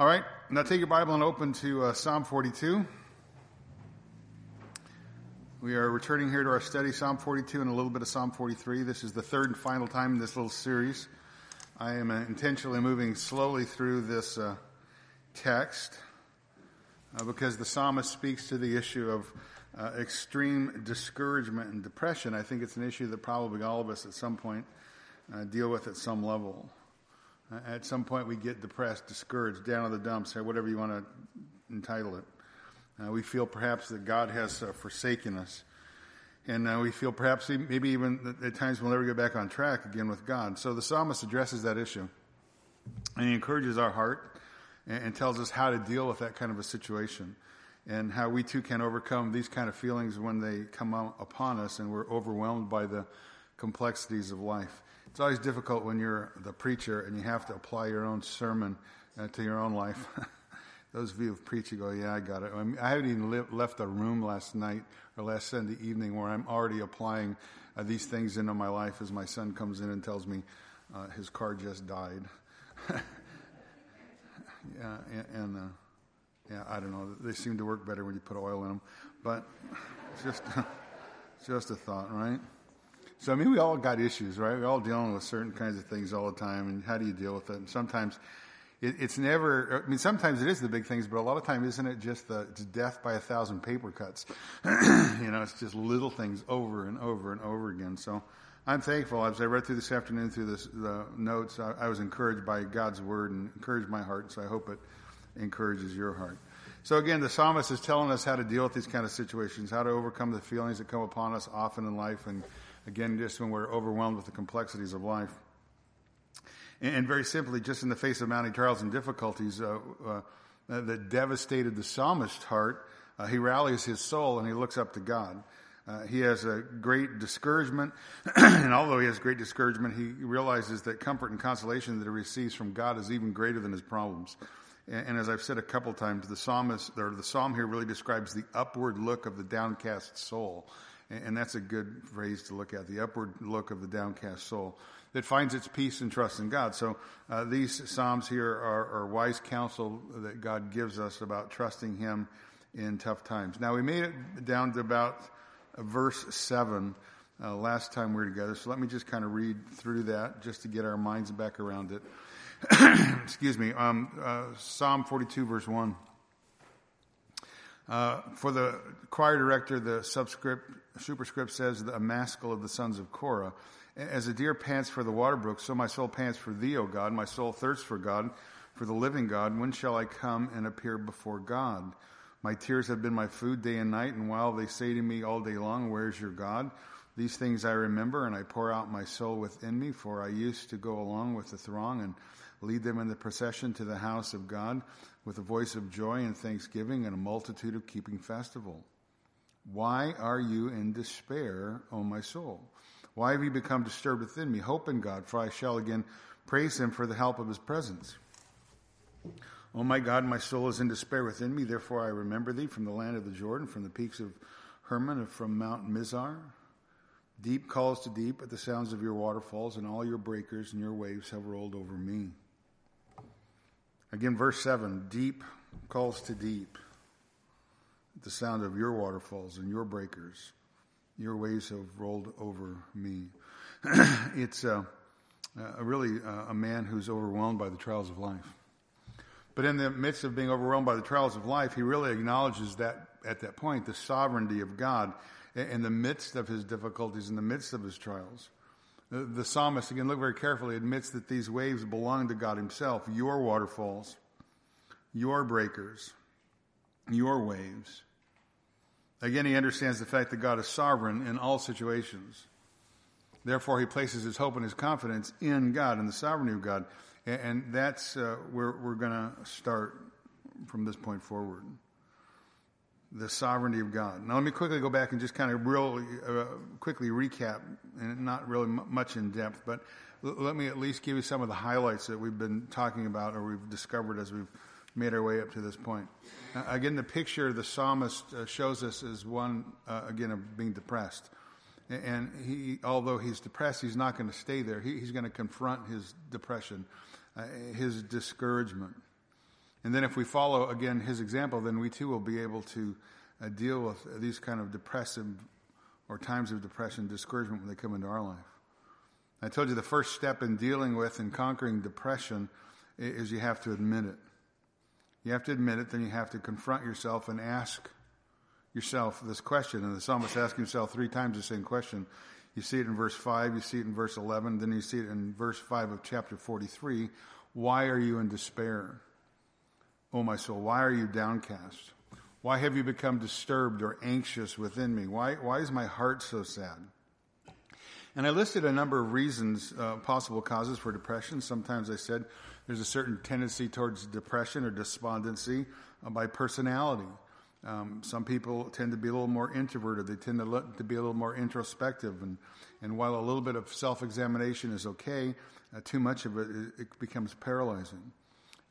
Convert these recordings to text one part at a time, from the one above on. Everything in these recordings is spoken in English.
All right, now take your Bible and open to uh, Psalm 42. We are returning here to our study, Psalm 42 and a little bit of Psalm 43. This is the third and final time in this little series. I am uh, intentionally moving slowly through this uh, text uh, because the psalmist speaks to the issue of uh, extreme discouragement and depression. I think it's an issue that probably all of us at some point uh, deal with at some level. At some point, we get depressed, discouraged, down in the dumps, or whatever you want to entitle it. Uh, we feel perhaps that God has uh, forsaken us. And uh, we feel perhaps maybe even at times we'll never get back on track again with God. So the psalmist addresses that issue. And he encourages our heart and, and tells us how to deal with that kind of a situation and how we too can overcome these kind of feelings when they come upon us and we're overwhelmed by the complexities of life. It's always difficult when you're the preacher and you have to apply your own sermon uh, to your own life. Those of you who preach, you go, yeah, I got it. I, mean, I haven't even li- left a room last night or last Sunday evening where I'm already applying uh, these things into my life as my son comes in and tells me uh, his car just died. yeah, and, and uh, yeah, I don't know. They seem to work better when you put oil in them, but it's just just a thought, right? So I mean, we all got issues, right? We're all dealing with certain kinds of things all the time, and how do you deal with it? And sometimes it, it's never. I mean, sometimes it is the big things, but a lot of time, isn't it just the it's death by a thousand paper cuts? you know, it's just little things over and over and over again. So I'm thankful. As I read through this afternoon through this, the notes, I, I was encouraged by God's word and encouraged my heart. So I hope it encourages your heart. So again, the psalmist is telling us how to deal with these kind of situations, how to overcome the feelings that come upon us often in life and Again, just when we're overwhelmed with the complexities of life. And, and very simply, just in the face of mounting trials and difficulties uh, uh, that devastated the psalmist's heart, uh, he rallies his soul and he looks up to God. Uh, he has a great discouragement, and although he has great discouragement, he realizes that comfort and consolation that he receives from God is even greater than his problems. And, and as I've said a couple times, the psalmist or the psalm here really describes the upward look of the downcast soul. And that's a good phrase to look at the upward look of the downcast soul that finds its peace and trust in God. So uh, these Psalms here are, are, wise counsel that God gives us about trusting Him in tough times. Now, we made it down to about verse 7 uh, last time we were together. So let me just kind of read through that just to get our minds back around it. Excuse me. Um, uh, Psalm 42, verse 1. Uh, for the choir director, the subscript, superscript says, a maskil of the sons of Korah. As a deer pants for the water brook, so my soul pants for thee, O God. My soul thirsts for God, for the living God. When shall I come and appear before God? My tears have been my food day and night, and while they say to me all day long, Where's your God? These things I remember, and I pour out my soul within me, for I used to go along with the throng and lead them in the procession to the house of God with a voice of joy and thanksgiving and a multitude of keeping festival. Why are you in despair, O my soul? Why have you become disturbed within me? Hope in God, for I shall again praise him for the help of his presence. O my God, my soul is in despair within me, therefore I remember thee from the land of the Jordan, from the peaks of Hermon, and from Mount Mizar. Deep calls to deep at the sounds of your waterfalls, and all your breakers and your waves have rolled over me. Again, verse 7 deep calls to deep. The sound of your waterfalls and your breakers. Your waves have rolled over me. it's uh, a really uh, a man who's overwhelmed by the trials of life. But in the midst of being overwhelmed by the trials of life, he really acknowledges that at that point the sovereignty of God in the midst of his difficulties, in the midst of his trials. The, the psalmist, again, look very carefully, admits that these waves belong to God Himself, your waterfalls, your breakers, your waves. Again, he understands the fact that God is sovereign in all situations. Therefore, he places his hope and his confidence in God and the sovereignty of God. And that's uh, where we're going to start from this point forward the sovereignty of God. Now, let me quickly go back and just kind of really uh, quickly recap, and not really m- much in depth, but l- let me at least give you some of the highlights that we've been talking about or we've discovered as we've made our way up to this point. Uh, again, the picture the psalmist uh, shows us is one, uh, again, of being depressed. And he, although he's depressed, he's not going to stay there. He, he's going to confront his depression, uh, his discouragement. And then if we follow, again, his example, then we too will be able to uh, deal with these kind of depressive or times of depression, discouragement when they come into our life. I told you the first step in dealing with and conquering depression is you have to admit it. You have to admit it, then you have to confront yourself and ask yourself this question. And the psalmist asks himself three times the same question. You see it in verse 5, you see it in verse 11, then you see it in verse 5 of chapter 43. Why are you in despair? O my soul, why are you downcast? Why have you become disturbed or anxious within me? Why, why is my heart so sad? And I listed a number of reasons, uh, possible causes for depression. Sometimes I said there's a certain tendency towards depression or despondency uh, by personality. Um, some people tend to be a little more introverted. They tend to, look, to be a little more introspective. And, and while a little bit of self examination is okay, uh, too much of it, it becomes paralyzing.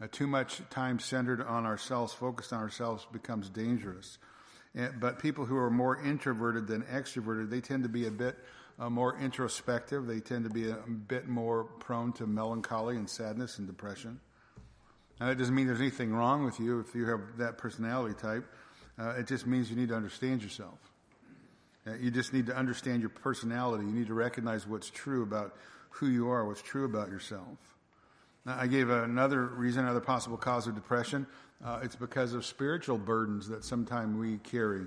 Uh, too much time centered on ourselves, focused on ourselves, becomes dangerous. And, but people who are more introverted than extroverted, they tend to be a bit uh, more introspective. They tend to be a bit more prone to melancholy and sadness and depression. Now, that doesn't mean there's anything wrong with you if you have that personality type. Uh, it just means you need to understand yourself. Uh, you just need to understand your personality. You need to recognize what's true about who you are, what's true about yourself. Now, I gave another reason, another possible cause of depression. Uh, it's because of spiritual burdens that sometimes we carry,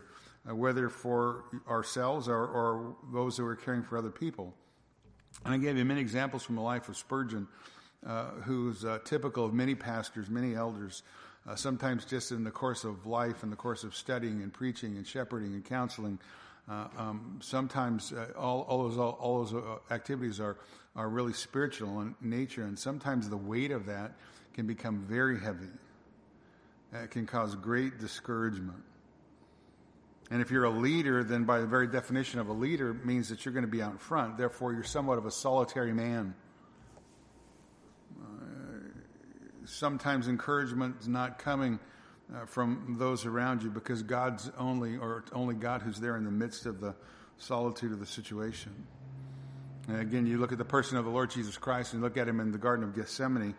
uh, whether for ourselves or, or, those who are caring for other people. And I gave you many examples from the life of Spurgeon, uh, who's uh, typical of many pastors, many elders. Uh, sometimes just in the course of life, in the course of studying and preaching and shepherding and counseling, uh, um, sometimes all, all, those all, all those activities are are really spiritual in nature, and sometimes the weight of that can become very heavy. It can cause great discouragement. And if you're a leader, then by the very definition of a leader means that you're going to be out in front. Therefore, you're somewhat of a solitary man. Uh, sometimes encouragement is not coming uh, from those around you because God's only, or only God who's there in the midst of the solitude of the situation. And again, you look at the person of the Lord Jesus Christ and look at him in the Garden of Gethsemane.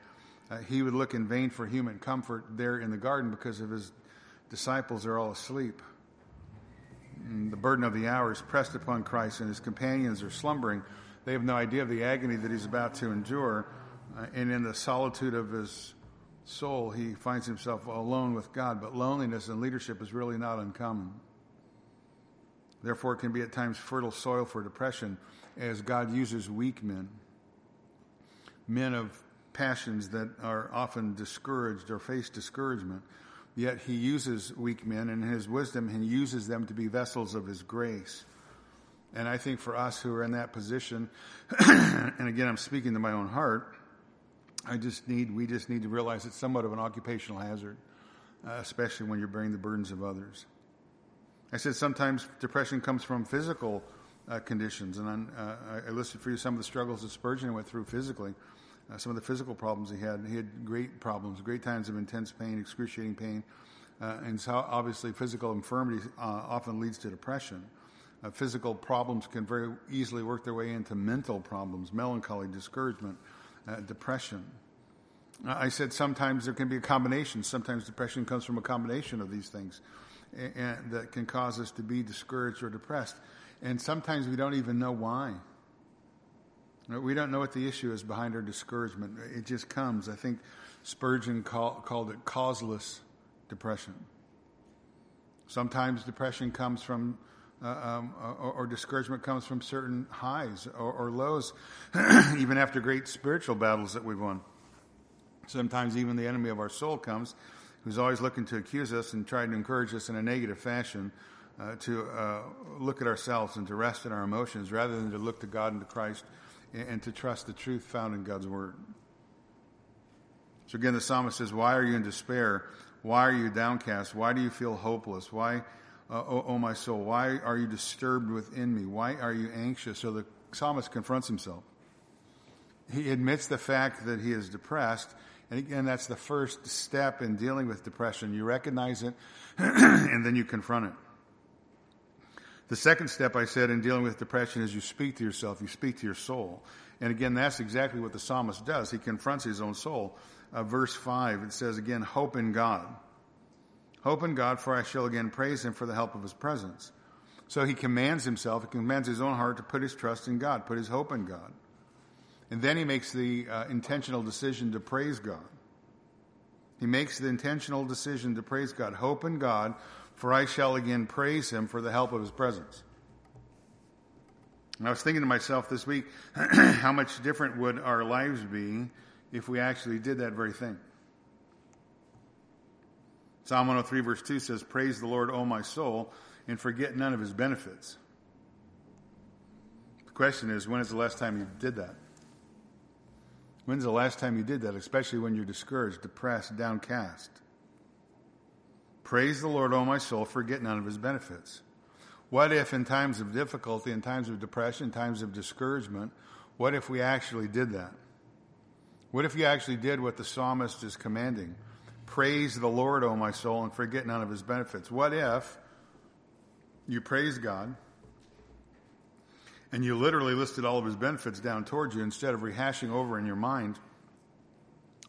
Uh, he would look in vain for human comfort there in the garden because of his disciples are all asleep. The burden of the hour is pressed upon Christ, and his companions are slumbering. They have no idea of the agony that he's about to endure. Uh, and in the solitude of his soul, he finds himself alone with God. But loneliness and leadership is really not uncommon. Therefore, it can be at times fertile soil for depression as God uses weak men, men of passions that are often discouraged or face discouragement. Yet he uses weak men, and in his wisdom, he uses them to be vessels of his grace. And I think for us who are in that position, and again, I'm speaking to my own heart, I just need, we just need to realize it's somewhat of an occupational hazard, uh, especially when you're bearing the burdens of others. I said sometimes depression comes from physical uh, conditions. And uh, I listed for you some of the struggles that Spurgeon went through physically, uh, some of the physical problems he had. He had great problems, great times of intense pain, excruciating pain. Uh, and so obviously physical infirmity uh, often leads to depression. Uh, physical problems can very easily work their way into mental problems, melancholy, discouragement, depression. I said sometimes there can be a combination. Sometimes depression comes from a combination of these things and, and that can cause us to be discouraged or depressed. And sometimes we don't even know why. We don't know what the issue is behind our discouragement. It just comes. I think Spurgeon call, called it causeless depression. Sometimes depression comes from, uh, um, or, or, discouragement comes from certain highs or, or lows, even after great spiritual battles that we've won. Sometimes even the enemy of our soul comes, who's always looking to accuse us and trying to encourage us in a negative fashion uh, to uh, look at ourselves and to rest in our emotions rather than to look to God and to Christ and, to trust the truth found in God's Word. So again, the psalmist says, Why are you in despair? Why are you downcast? Why do you feel hopeless? Why, uh, oh, oh, my soul, why are you disturbed within me? Why are you anxious? So the psalmist confronts himself. He admits the fact that he is depressed. And again, that's the first step in dealing with depression. You recognize it and then you confront it. The second step I said in dealing with depression is you speak to yourself, you speak to your soul. And again, that's exactly what the psalmist does. He confronts his own soul. uh, verse 5, it says again, hope in God. Hope in God, for I shall again praise him for the help of his presence. So he commands himself, he commands his own heart to put his trust in God, put his hope in God. And then he makes the uh, intentional decision to praise God. He makes the intentional decision to praise God. Hope in God, for I shall again praise him for the help of his presence. And I was thinking to myself this week, how much different would our lives be if we actually did that very thing? Psalm 103, verse 2 says, Praise the Lord, O my soul, and forget none of his benefits. The question is, when is the last time you did that? When's the last time you did that, especially when you're discouraged, depressed, downcast? Praise the Lord, O my soul, forget none of his benefits. What if, in times of difficulty, in times of depression, times of discouragement, what if we actually did that? What if you actually did what the psalmist is commanding? Praise the Lord, O my soul, and forget none of his benefits. What if you praise God and you literally listed all of his benefits down towards you instead of rehashing over in your mind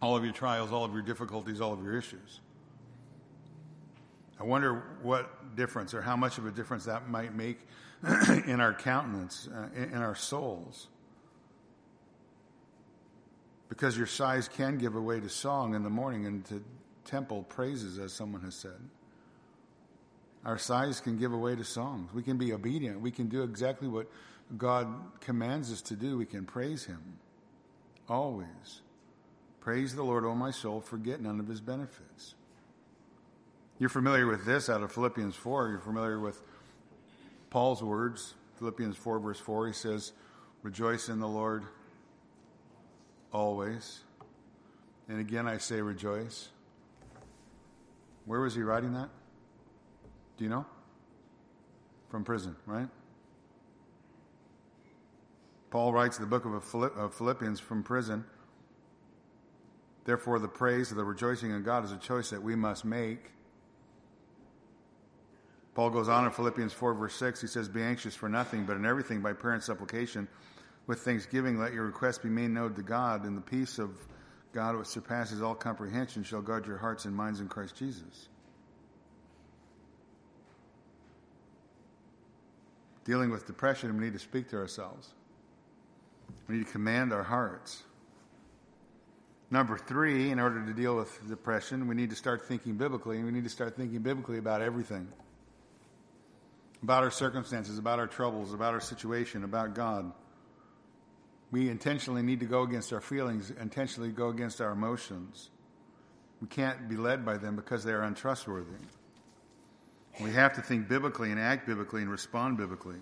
all of your trials, all of your difficulties, all of your issues. I wonder what difference or how much of a difference that might make in our countenance, uh, in our souls. Because your sighs can give away to song in the morning and to temple praises, as someone has said. Our sighs can give away to songs. We can be obedient. We can do exactly what God commands us to do, we can praise Him. Always. Praise the Lord, O my soul, forget none of His benefits. You're familiar with this out of Philippians 4. You're familiar with Paul's words. Philippians 4, verse 4, he says, Rejoice in the Lord always. And again, I say rejoice. Where was he writing that? Do you know? From prison, right? Paul writes the book of Philippians from prison. Therefore, the praise of the rejoicing in God is a choice that we must make. Paul goes on in Philippians 4, verse 6. He says, Be anxious for nothing, but in everything by prayer and supplication, with thanksgiving, let your requests be made known to God, and the peace of God, which surpasses all comprehension, shall guard your hearts and minds in Christ Jesus. Dealing with depression, we need to speak to ourselves. We need to command our hearts. Number three, in order to deal with depression, we need to start thinking biblically, and we need to start thinking biblically about everything about our circumstances, about our troubles, about our situation, about God. We intentionally need to go against our feelings, intentionally go against our emotions. We can't be led by them because they are untrustworthy. We have to think biblically and act biblically and respond biblically.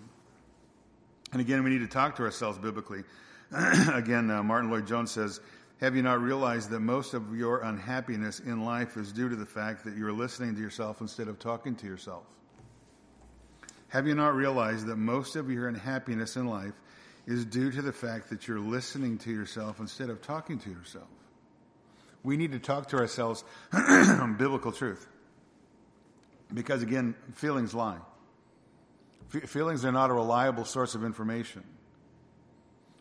And again, we need to talk to ourselves biblically. again, uh, Martyn Lloyd-Jones says, Have you not realized that most of your unhappiness in life is due to the fact that you're listening to yourself instead of talking to yourself? Have you not realized that most of your unhappiness in life is due to the fact that you're listening to yourself instead of talking to yourself? We need to talk to ourselves biblical truth. Because again, feelings lie. Feelings are not a reliable source of information.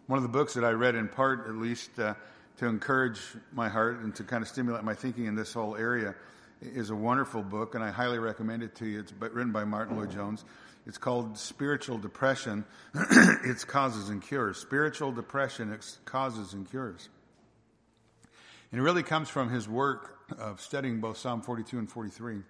One of the books that I read, in part at least, uh, to encourage my heart and to kind of stimulate my thinking in this whole area, is a wonderful book, and I highly recommend it to you. It's written by Martyn Lloyd-Jones. It's called Spiritual Depression, Its Causes and Cures. Spiritual Depression, Its Causes and Cures. And it really comes from his work of studying both Psalm 42 and 43.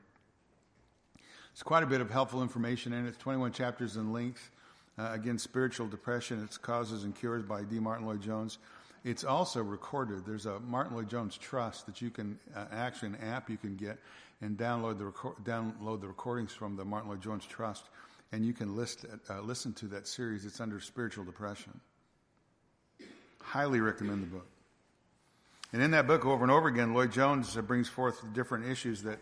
It's quite a bit of helpful information in it. It's 21 chapters in length. Uh, again, spiritual depression, its causes and cures by D. Martyn Lloyd-Jones. It's also recorded. There's a Martyn Lloyd-Jones Trust that you can uh, actually an app you can get and download the reco- download the recordings from the Martyn Lloyd-Jones Trust, and you can list, uh, listen to that series. It's under spiritual depression. Highly recommend the book. And in that book, over and over again, Lloyd-Jones brings forth different issues that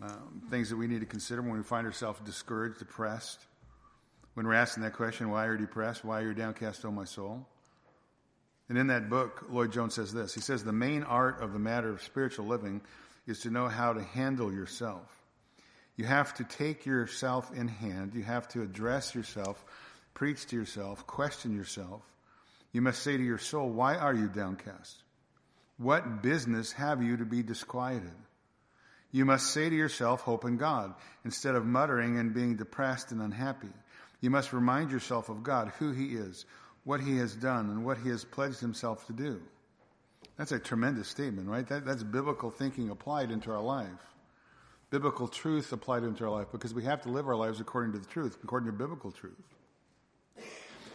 um, things that we need to consider when we find ourselves discouraged, depressed. When we're asking that question, why are you depressed? Why are you downcast, O my soul? And in that book, Lloyd-Jones says this. He says, the main art of the matter of spiritual living is to know how to handle yourself. You have to take yourself in hand. You have to address yourself, preach to yourself, question yourself. You must say to your soul, why are you downcast? What business have you to be disquieted? You must say to yourself, hope in God, instead of muttering and being depressed and unhappy. You must remind yourself of God, who He is, what He has done, and what He has pledged Himself to do. That's a tremendous statement, right? That, that's biblical thinking applied into our life. Biblical truth applied into our life because we have to live our lives according to the truth, according to biblical truth.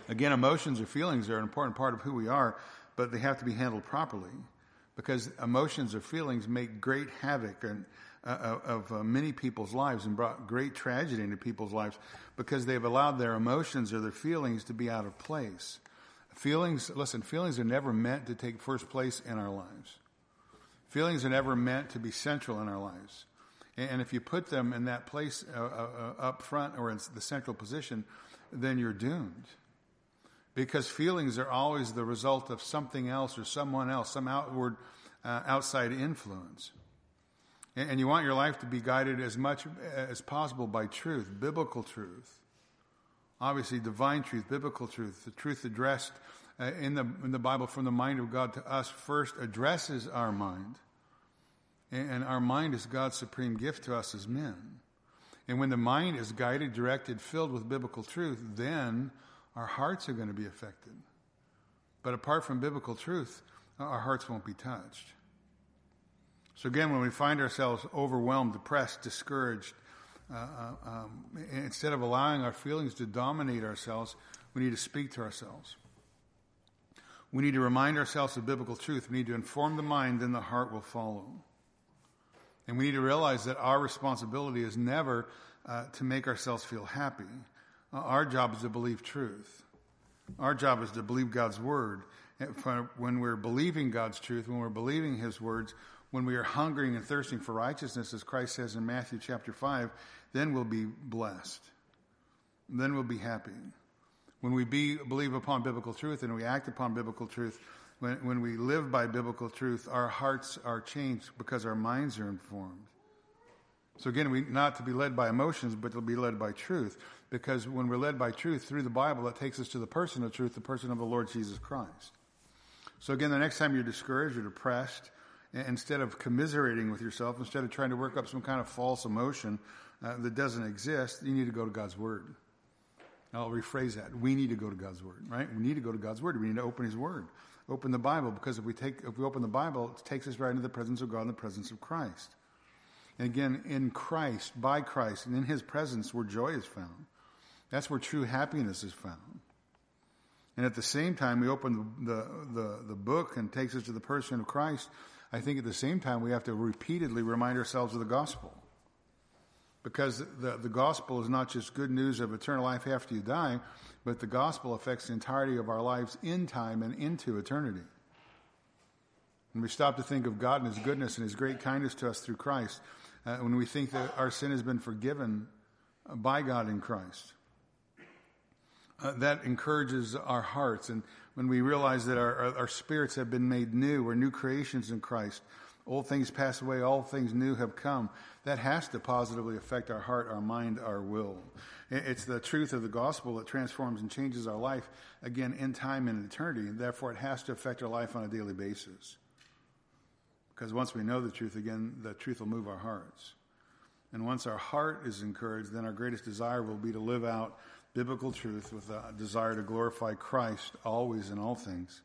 Again, emotions or feelings are an important part of who we are, but they have to be handled properly because emotions or feelings make great havoc and, uh, of uh, many people's lives and brought great tragedy into people's lives because they've allowed their emotions or their feelings to be out of place. Feelings, listen, feelings are never meant to take first place in our lives. Feelings are never meant to be central in our lives. And if you put them in that place uh, uh, uh, up front or in the central position, then you're doomed. Because feelings are always the result of something else or someone else, some outward, uh, outside influence. And, and you want your life to be guided as much as possible by truth, biblical truth. Obviously, divine truth, biblical truth, the truth addressed uh, in, the, in the Bible from the mind of God to us first addresses our mind. And, our mind is God's supreme gift to us as men. And when the mind is guided, directed, filled with biblical truth, then our hearts are going to be affected. But apart from biblical truth, our hearts won't be touched. So again, when we find ourselves overwhelmed, depressed, discouraged, uh, uh, um, instead of allowing our feelings to dominate ourselves, we need to speak to ourselves. We need to remind ourselves of biblical truth. We need to inform the mind, then the heart will follow. And we need to realize that our responsibility is never uh, to make ourselves feel happy. Uh, our job is to believe truth. Our job is to believe God's word. When we're believing God's truth, when we're believing His words, when we are hungering and thirsting for righteousness, as Christ says in Matthew chapter 5, then we'll be blessed. Then we'll be happy. When we be, believe upon biblical truth and we act upon biblical truth, when, when we live by biblical truth, our hearts are changed because our minds are informed. So again, we not to be led by emotions, but to be led by truth. Because when we're led by truth through the Bible, it takes us to the person of truth, the person of the Lord Jesus Christ. So again, the next time you're discouraged or depressed, instead of commiserating with yourself, instead of trying to work up some kind of false emotion uh, that doesn't exist, you need to go to God's Word. I'll rephrase that. We need to go to God's Word, right? We need to go to God's Word. We need to open His Word, open the Bible, because if we take, if we open the Bible, it takes us right into the presence of God and the presence of Christ. And again, in Christ, by Christ, and in His presence, where joy is found. That's where true happiness is found. And at the same time, we open the, the, the book and takes us to the person of Christ. I think at the same time, we have to repeatedly remind ourselves of the gospel. Because the, the gospel is not just good news of eternal life after you die, but the gospel affects the entirety of our lives in time and into eternity. When we stop to think of God and His goodness and His great kindness to us through Christ, uh, when we think that our sin has been forgiven by God in Christ, uh, that encourages our hearts. And when we realize that our, our, our, spirits have been made new, we're new creations in Christ, old things pass away, all things new have come, that has to positively affect our heart, our mind, our will. It's the truth of the gospel that transforms and changes our life, again, in time and in eternity, therefore it has to affect our life on a daily basis. Because once we know the truth, again, the truth will move our hearts. And once our heart is encouraged, then our greatest desire will be to live out biblical truth with a desire to glorify Christ always in all things.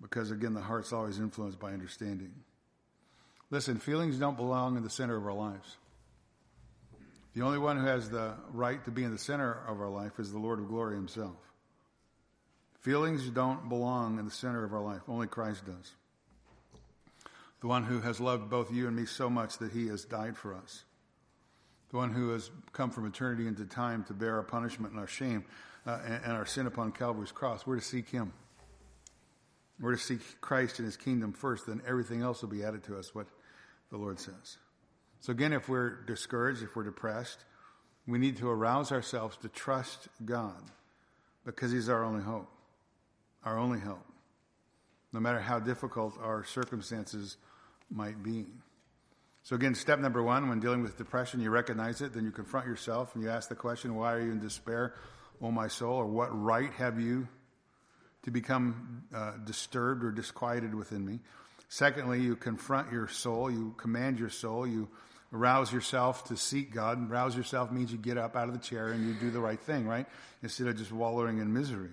Because again, the heart's always influenced by understanding. Listen, feelings don't belong in the center of our lives. The only one who has the right to be in the center of our life is the Lord of glory himself. Feelings don't belong in the center of our life. Only Christ does. The one who has loved both you and me so much that he has died for us the one who has come from eternity into time to bear our punishment and our shame uh, and, and, our sin upon Calvary's cross. We're to seek him. We're to seek Christ and his kingdom first, then everything else will be added to us, what the Lord says. So again, if we're discouraged, if we're depressed, we need to arouse ourselves to trust God because he's our only hope, our only help, no matter how difficult our circumstances might be. So again, step number one, when dealing with depression, you recognize it, then you confront yourself and you ask the question, why are you in despair, O my soul? Or what right have you to become uh, disturbed or disquieted within me? Secondly, you confront your soul, you command your soul, you arouse yourself to seek God. And rouse yourself means you get up out of the chair and you do the right thing, right? Instead of just wallowing in misery.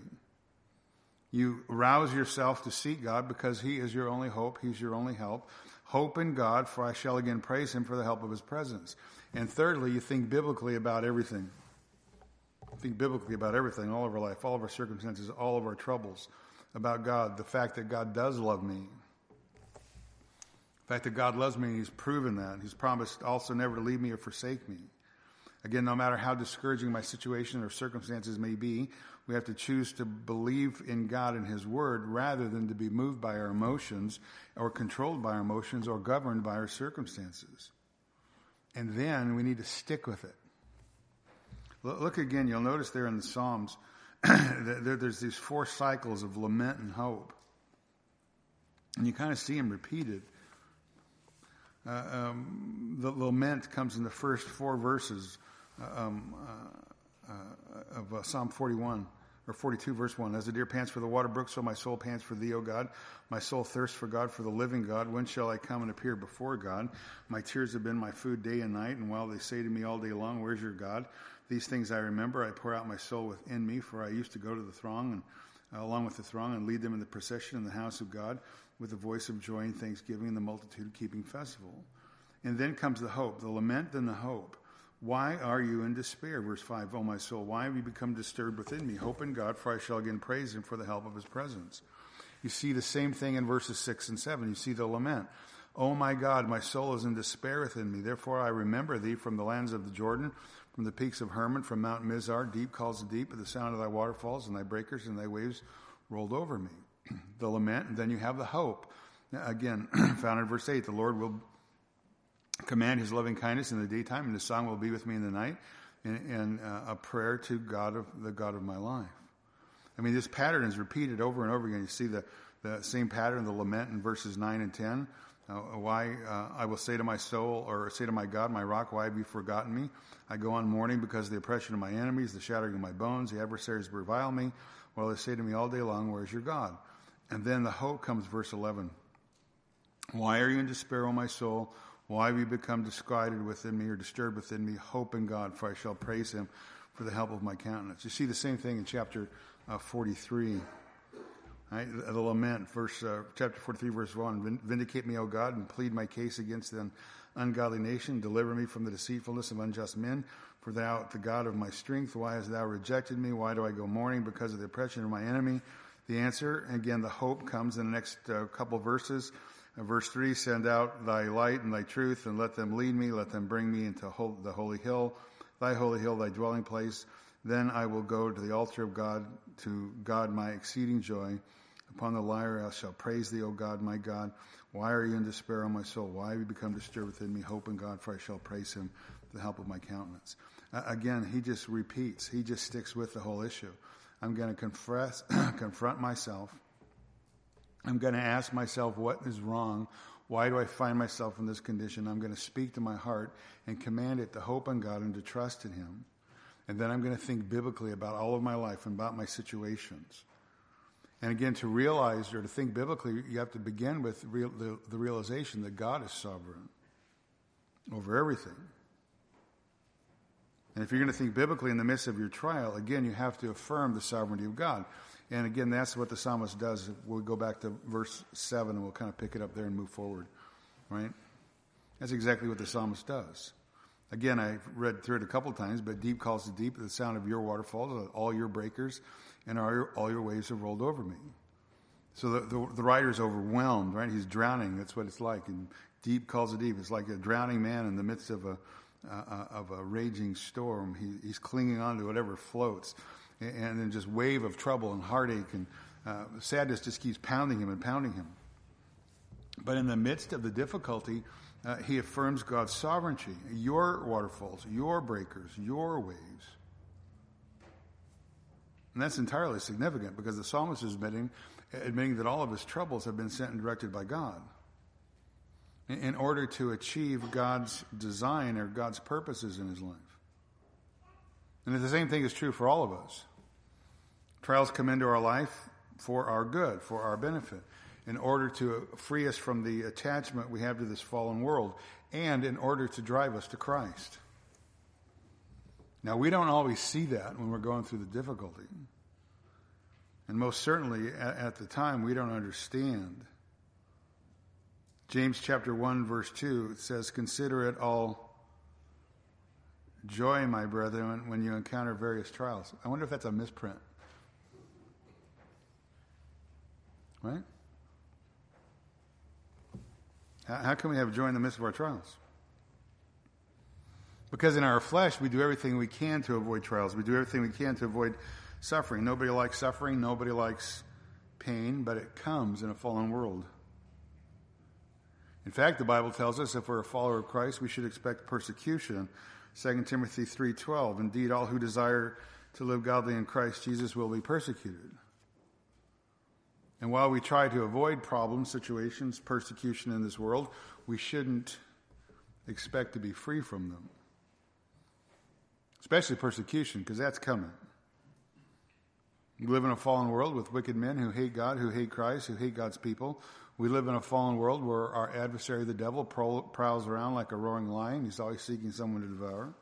You rouse yourself to seek God because He is your only hope. He's your only help. Hope in God, for I shall again praise Him for the help of His presence. And thirdly, you think biblically about everything. Think biblically about everything, all of our life, all of our circumstances, all of our troubles, about God, the fact that God does love me. The fact that God loves me, He's proven that. He's promised also never to leave me or forsake me. Again, no matter how discouraging my situation or circumstances may be, we have to choose to believe in God and His Word rather than to be moved by our emotions or controlled by our emotions or governed by our circumstances. And then we need to stick with it. Look again, you'll notice there in the Psalms, that there's these four cycles of lament and hope. And you kind of see them repeated. Uh, um, the lament comes in the first four verses uh, um, uh, uh, of Psalm 41 or 42 verse 1 as the deer pants for the water brook so my soul pants for thee o god. My soul thirsts for god for the living god. When shall i come and appear before god? My tears have been my food day and night and while they say to me all day long where's your god? These things i remember. I pour out my soul within me for i used to go to the throng and uh, along with the throng and lead them in the procession in the house of god with the voice of joy and thanksgiving and the multitude keeping festival and then comes the hope the lament then the hope why are you in despair? Verse 5, O my soul, why have you become disturbed within me? Hope in God, for I shall again praise him for the help of his presence. You see the same thing in verses 6 and 7. You see the lament. O my God, my soul is in despair within me. Therefore I remember thee from the lands of the Jordan, from the peaks of Hermon, from Mount Mizar. Deep calls the deep at the sound of thy waterfalls, and thy breakers and thy waves rolled over me. The lament, and then you have the hope. Again, found in verse 8, the Lord will command his loving kindness in the daytime, and the song will be with me in the night, and, and uh, a prayer to God of the God of my life. I mean, this pattern is repeated over and over again. You see the, the same pattern, the lament in verses 9 and 10. Uh, why uh, I will say to my soul, or say to my God, my rock, why have you forgotten me? I go on mourning because of the oppression of my enemies, the shattering of my bones. The adversaries revile me, while they say to me all day long, Where is your God? And then the hope comes, verse 11. Why are you in despair, O my soul? Why have you become disquieted within me or disturbed within me? Hope in God, for I shall praise him for the help of my countenance. You see the same thing in chapter uh, 43. Right? The, lament, verse, uh, chapter 43, verse 1. Vindicate me, O God, and plead my case against an ungodly nation. Deliver me from the deceitfulness of unjust men. For thou art the God of my strength. Why hast thou rejected me? Why do I go mourning because of the oppression of my enemy? The answer, again, the hope comes in the next uh, couple verses. Verse 3 Send out thy light and thy truth, and let them lead me, let them bring me into the holy hill, thy holy hill, thy dwelling place. Then I will go to the altar of God, to God my exceeding joy. Upon the lyre I shall praise thee, O God, my God. Why are you in despair, O my soul? Why have you become disturbed within me? Hope in God, for I shall praise him the help of my countenance. Uh, again, he just repeats. He just sticks with the whole issue. I'm going to confess, confront myself I'm going to ask myself what is wrong. Why do I find myself in this condition? I'm going to speak to my heart and command it to hope on God and to trust in Him. And then I'm going to think biblically about all of my life and about my situations. And again, to realize or to think biblically, you have to begin with real, the, the realization that God is sovereign over everything. And if you're going to think biblically in the midst of your trial, again, you have to affirm the sovereignty of God. And again, that's what the psalmist does. We'll go back to verse 7 and we'll kind of pick it up there and move forward, right? That's exactly what the psalmist does. Again, I've read through it a couple times, but deep calls to deep, the sound of your waterfalls, all your breakers, and all your, all your waves have rolled over me. So the, the, the writer is overwhelmed, right? He's drowning. That's what it's like. And deep calls to deep. It's like a drowning man in the midst of a, uh, of a raging storm. He, he's clinging on to whatever floats and then just wave of trouble and heartache and uh, sadness just keeps pounding him and pounding him. But in the midst of the difficulty, uh, he affirms God's sovereignty. Your waterfalls, your breakers, your waves. And that's entirely significant because the psalmist is admitting, admitting that all of his troubles have been sent and directed by God in order to achieve God's design or God's purposes in his life. And the same thing is true for all of us. Trials come into our life for our good, for our benefit. in order to free us from the attachment we have to this fallen world and in order to drive us to Christ. Now, we don't always see that when we're going through the difficulty. And most certainly at, the time, we don't understand. James chapter 1, verse 2 says, Consider it all joy, my brethren, when you encounter various trials. I wonder if that's a misprint. Right? How can we have joy in the midst of our trials? Because in our flesh, we do everything we can to avoid trials. We do everything we can to avoid suffering. Nobody likes suffering. Nobody likes pain, but it comes in a fallen world. In fact, the Bible tells us if we're a follower of Christ, we should expect persecution. 2 Timothy 3:12 Indeed all who desire to live godly in Christ Jesus will be persecuted. And while we try to avoid problems, situations, persecution in this world, we shouldn't expect to be free from them. Especially persecution, because that's coming. We live in a fallen world with wicked men who hate God, who hate Christ, who hate God's people. We live in a fallen world where our adversary, the devil, prowls around like a roaring lion. He's always seeking someone to devour.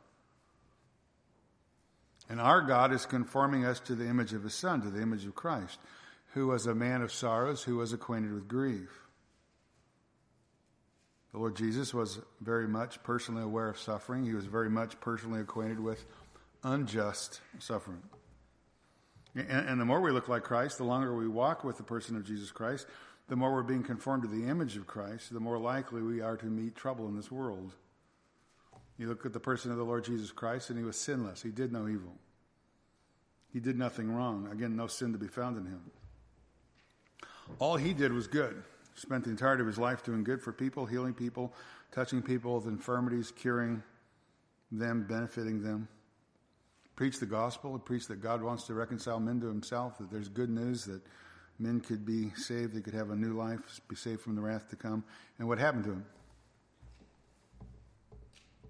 And our God is conforming us to the image of his Son, to the image of Christ, who was a man of sorrows, who was acquainted with grief. The Lord Jesus was very much personally aware of suffering. He was very much personally acquainted with unjust suffering. And, and, the more we look like Christ, the longer we walk with the person of Jesus Christ, the more we're being conformed to the image of Christ, the more likely we are to meet trouble in this world. You look at the person of the Lord Jesus Christ, and he was sinless. He did no evil. He did nothing wrong. Again, no sin to be found in him. All he did was good. Spent the entirety of his life doing good for people, healing people, touching people with infirmities, curing them, benefiting them preach the gospel, preach that God wants to reconcile men to himself, that there's good news that men could be saved, they could have a new life, be saved from the wrath to come. And what happened to him?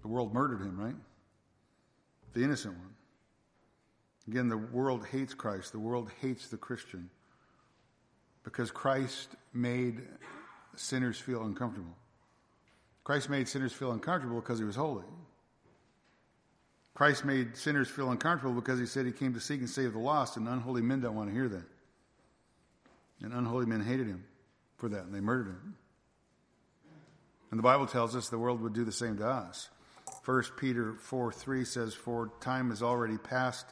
The world murdered him, right? The innocent one. Again, the world hates Christ. The world hates the Christian because Christ made sinners feel uncomfortable. Christ made sinners feel uncomfortable because he was holy. Christ made sinners feel uncomfortable because he said he came to seek and save the lost, and unholy men don't want to hear that. And unholy men hated him for that, and they murdered him. And the Bible tells us the world would do the same to us. 1 Peter 4 3 says, For time is already past,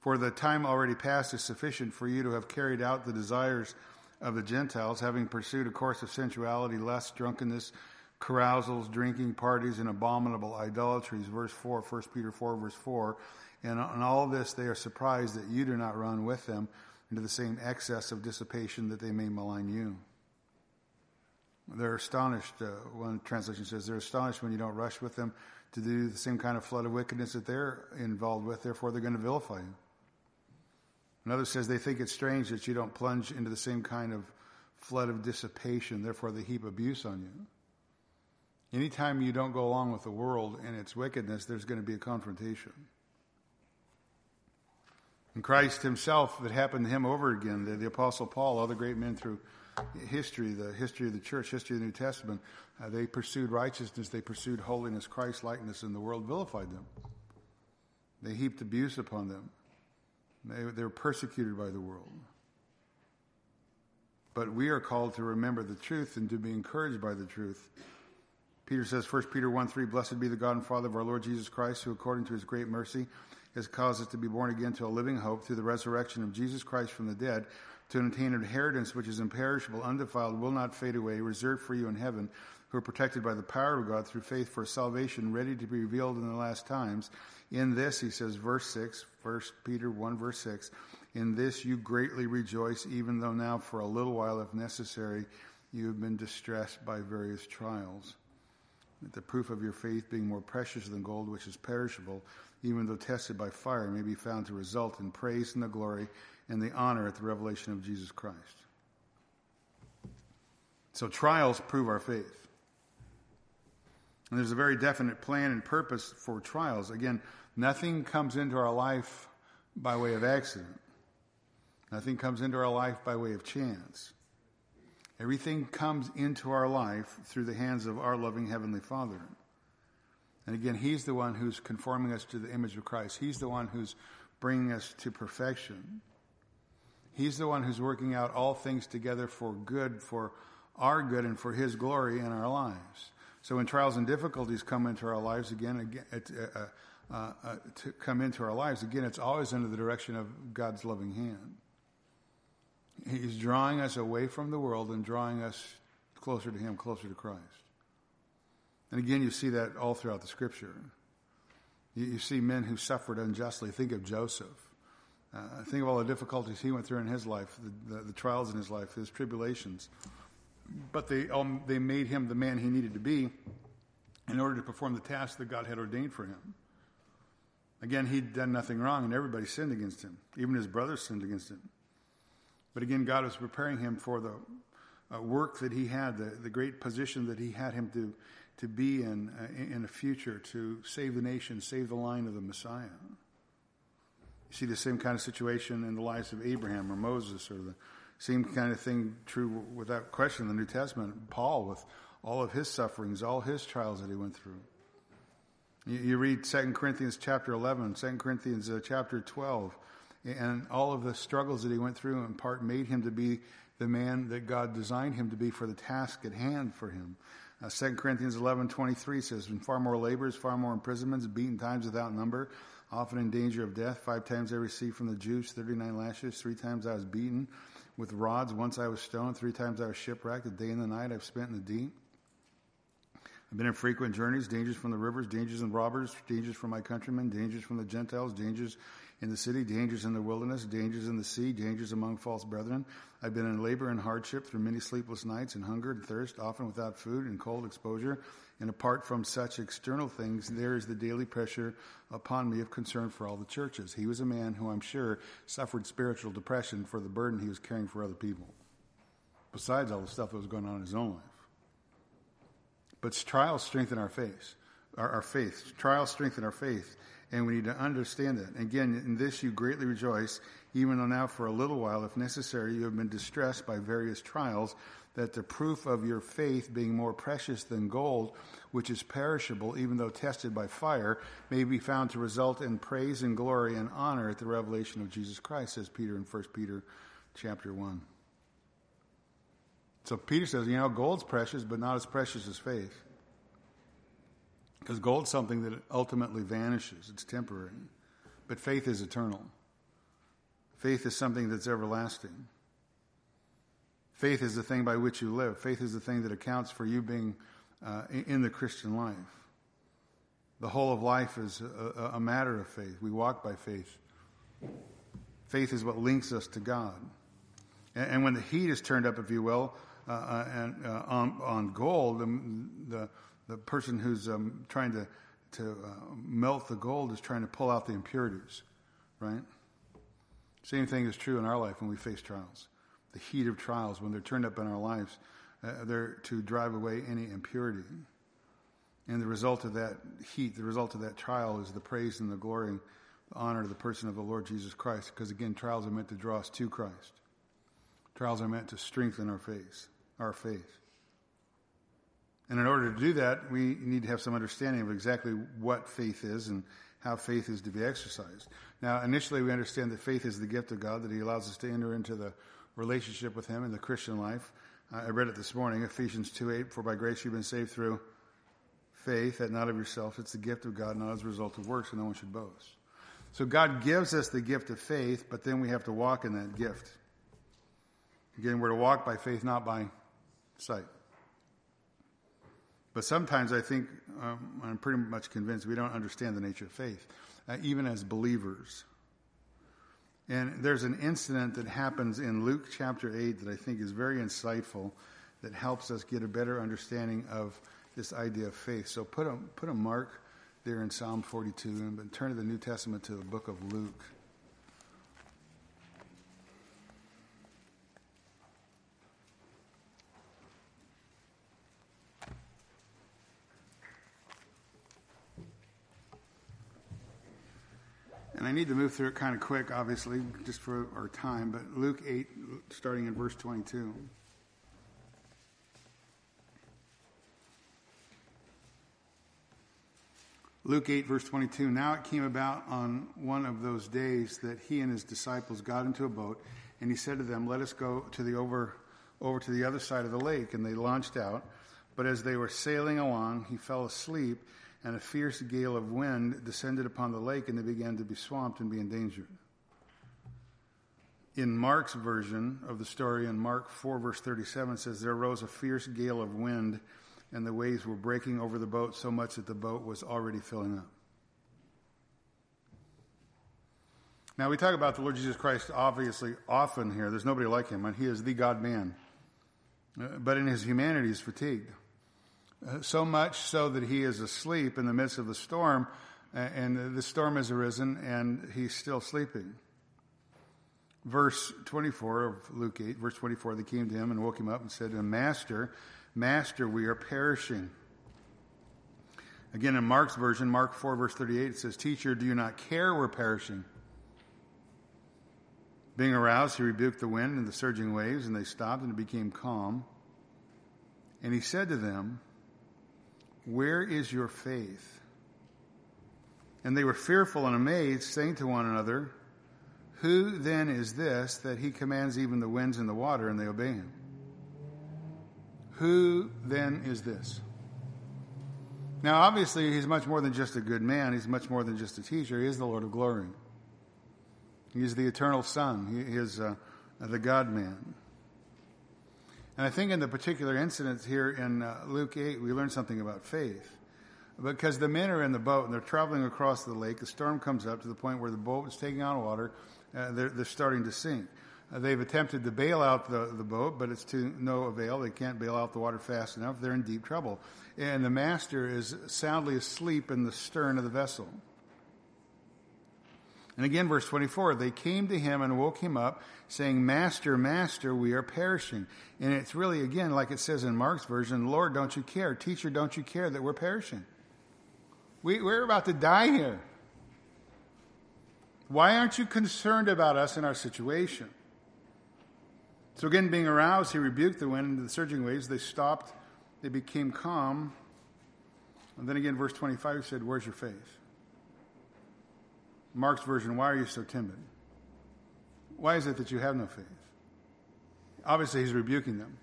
for the time already past is sufficient for you to have carried out the desires of the Gentiles, having pursued a course of sensuality, lust, drunkenness, carousals, drinking parties, and abominable idolatries. Verse 4, 1 Peter 4, verse 4. And on all this they are surprised that you do not run with them into the same excess of dissipation that they may malign you. They're astonished, uh, one translation says, they're astonished when you don't rush with them to do the same kind of flood of wickedness that they're involved with, therefore they're going to vilify you. Another says they think it's strange that you don't plunge into the same kind of flood of dissipation, therefore they heap abuse on you. Anytime you don't go along with the world and its wickedness, there's going to be a confrontation. And Christ himself, it happened to him over again. The, the Apostle Paul, other great men through history, the history of the church, history of the New Testament, uh, they pursued righteousness, they pursued holiness, Christ likeness, and the world vilified them. They heaped abuse upon them. They, they were persecuted by the world. But we are called to remember the truth and to be encouraged by the truth Peter says, 1 Peter 1 3, Blessed be the God and Father of our Lord Jesus Christ, who according to his great mercy has caused us to be born again to a living hope through the resurrection of Jesus Christ from the dead, to obtain an inheritance which is imperishable, undefiled, will not fade away, reserved for you in heaven, who are protected by the power of God through faith for salvation, ready to be revealed in the last times. In this, he says, verse 6, 1 Peter 1, verse 6, in this you greatly rejoice, even though now for a little while, if necessary, you have been distressed by various trials the proof of your faith being more precious than gold which is perishable, even though tested by fire, may be found to result in praise and the glory and the honor at the revelation of Jesus Christ. So trials prove our faith. And there's a very definite plan and purpose for trials. Again, nothing comes into our life by way of accident. Nothing comes into our life by way of chance. Everything comes into our life through the hands of our loving Heavenly Father. And again, He's the one who's conforming us to the image of Christ. He's the one who's bringing us to perfection. He's the one who's working out all things together for good, for our good, and for His glory in our lives. So when trials and difficulties come into our lives, again, again uh, uh, uh, uh, to come into our lives, again, it's always under the direction of God's loving hand. He's drawing us away from the world and drawing us closer to Him, closer to Christ. And again, you see that all throughout the Scripture. You, you see men who suffered unjustly. Think of Joseph. Uh, think of all the difficulties he went through in his life, the, the, the trials in his life, his tribulations. But they, um, they made him the man he needed to be in order to perform the task that God had ordained for him. Again, he'd done nothing wrong, and everybody sinned against him. Even his brothers sinned against him. But again, God was preparing him for the uh, work that he had, the, the great position that he had him to, to be in uh, in the future to save the nation, save the line of the Messiah. You see the same kind of situation in the lives of Abraham or Moses, or the same kind of thing true without question in the New Testament. Paul, with all of his sufferings, all his trials that he went through. You, you read 2 Corinthians chapter 11, 2 Corinthians uh, chapter 12, and all of the struggles that he went through in part made him to be the man that God designed him to be for the task at hand for him. Uh, 2 Corinthians 11, 23 says, "In far more labors, far more imprisonments, beaten times without number, often in danger of death. Five times I received from the Jews 39 lashes. Three times I was beaten with rods. Once I was stoned. Three times I was shipwrecked. A day and the night I've spent in the deep. I've been in frequent journeys, dangers from the rivers, dangers and robbers, dangers from my countrymen, dangers from the Gentiles, dangers in the city, dangers in the wilderness, dangers in the sea, dangers among false brethren. I've been in labor and hardship through many sleepless nights and hunger and thirst, often without food and cold exposure. And apart from such external things, there is the daily pressure upon me of concern for all the churches. He was a man who I'm sure suffered spiritual depression for the burden he was carrying for other people, besides all the stuff that was going on in his own life. But trials strengthen our faith. Our, our faith. Trials strengthen our faith and we need to understand that. Again, in this you greatly rejoice, even though now for a little while, if necessary, you have been distressed by various trials, that the proof of your faith, being more precious than gold, which is perishable, even though tested by fire, may be found to result in praise and glory and honor at the revelation of Jesus Christ, says Peter in 1 Peter chapter 1. So Peter says, you know, gold's precious, but not as precious as faith. Because gold's something that ultimately vanishes, it's temporary. But faith is eternal. Faith is something that's everlasting. Faith is the thing by which you live. Faith is the thing that accounts for you being uh, in the Christian life. The whole of life is a, a, matter of faith. We walk by faith. Faith is what links us to God. And, and when the heat is turned up, if you will, uh, uh and uh, on, on gold, the, the the person who's um, trying to, to uh, melt the gold is trying to pull out the impurities, right? Same thing is true in our life when we face trials. The heat of trials, when they're turned up in our lives, uh, they're to drive away any impurity. And the result of that heat, the result of that trial is the praise and the glory, the honor of the person of the Lord Jesus Christ. Because again, trials are meant to draw us to Christ. Trials are meant to strengthen our faith, our faith. And in order to do that, we need to have some understanding of exactly what faith is and how faith is to be exercised. Now, initially, we understand that faith is the gift of God, that He allows us to enter into the relationship with Him in the Christian life. I read it this morning, Ephesians 2 8, for by grace you've been saved through faith, that not of yourself. It's the gift of God, not as a result of works, and no one should boast. So God gives us the gift of faith, but then we have to walk in that gift. Again, we're to walk by faith, not by sight. But sometimes I think, um, I'm pretty much convinced we don't understand the nature of faith, uh, even as believers. And there's an incident that happens in Luke chapter 8 that I think is very insightful that helps us get a better understanding of this idea of faith. So put a, put a mark there in Psalm 42 and turn to the New Testament to the book of Luke. And I need to move through it kind of quick, obviously, just for our time, but Luke 8, starting in verse 22. Luke 8, verse 22. Now it came about on one of those days that he and his disciples got into a boat, and he said to them, Let us go to the over, over to the other side of the lake. And they launched out. But as they were sailing along, he fell asleep and a fierce gale of wind descended upon the lake, and they began to be swamped and be endangered. In Mark's version of the story, in Mark 4, verse 37, says, There arose a fierce gale of wind and the waves were breaking over the boat so much that the boat was already filling up. Now, we talk about the Lord Jesus Christ obviously often here. There's nobody like him, and he is the God man. Uh, but in his humanity, he's fatigued. Uh, so much so that he is asleep in the midst of the storm, and the storm has arisen, and he's still sleeping. Verse 24 of Luke 8, verse 24, they came to him and woke him up and said to him, Master, Master, we are perishing. Again, in Mark's version, Mark 4, verse 38, it says, Teacher, do you not care we're perishing? Being aroused, he rebuked the wind and the surging waves, and they stopped and it became calm. And he said to them, Where is your faith? And they were fearful and amazed, saying to one another, Who then is this that he commands even the winds and the water, and they obey him? Who then is this? Now, obviously, he's much more than just a good man. He's much more than just a teacher. He is the Lord of glory. He is the eternal Son. He is uh, the God man. And I think in the particular incident here in uh, Luke 8, we learn something about faith. Because the men are in the boat and they're traveling across the lake. The storm comes up to the point where the boat is taking on water. Uh, they're, they're starting to sink. Uh, they've attempted to bail out the, the boat, but it's to no avail. They can't bail out the water fast enough. They're in deep trouble. And the master is soundly asleep in the stern of the vessel. And again, verse 24, they came to him and woke him up, saying, Master, Master, we are perishing. And it's really, again, like it says in Mark's version, Lord, don't you care? Teacher, don't you care that we're perishing? We, we're about to die here. Why aren't you concerned about us and our situation? So again, being aroused, he rebuked the wind and the surging waves. They stopped, they became calm. And then again, verse 25 he said, Where's your faith? Mark's version, why are you so timid? Why is it that you have no faith? Obviously, he's rebuking them.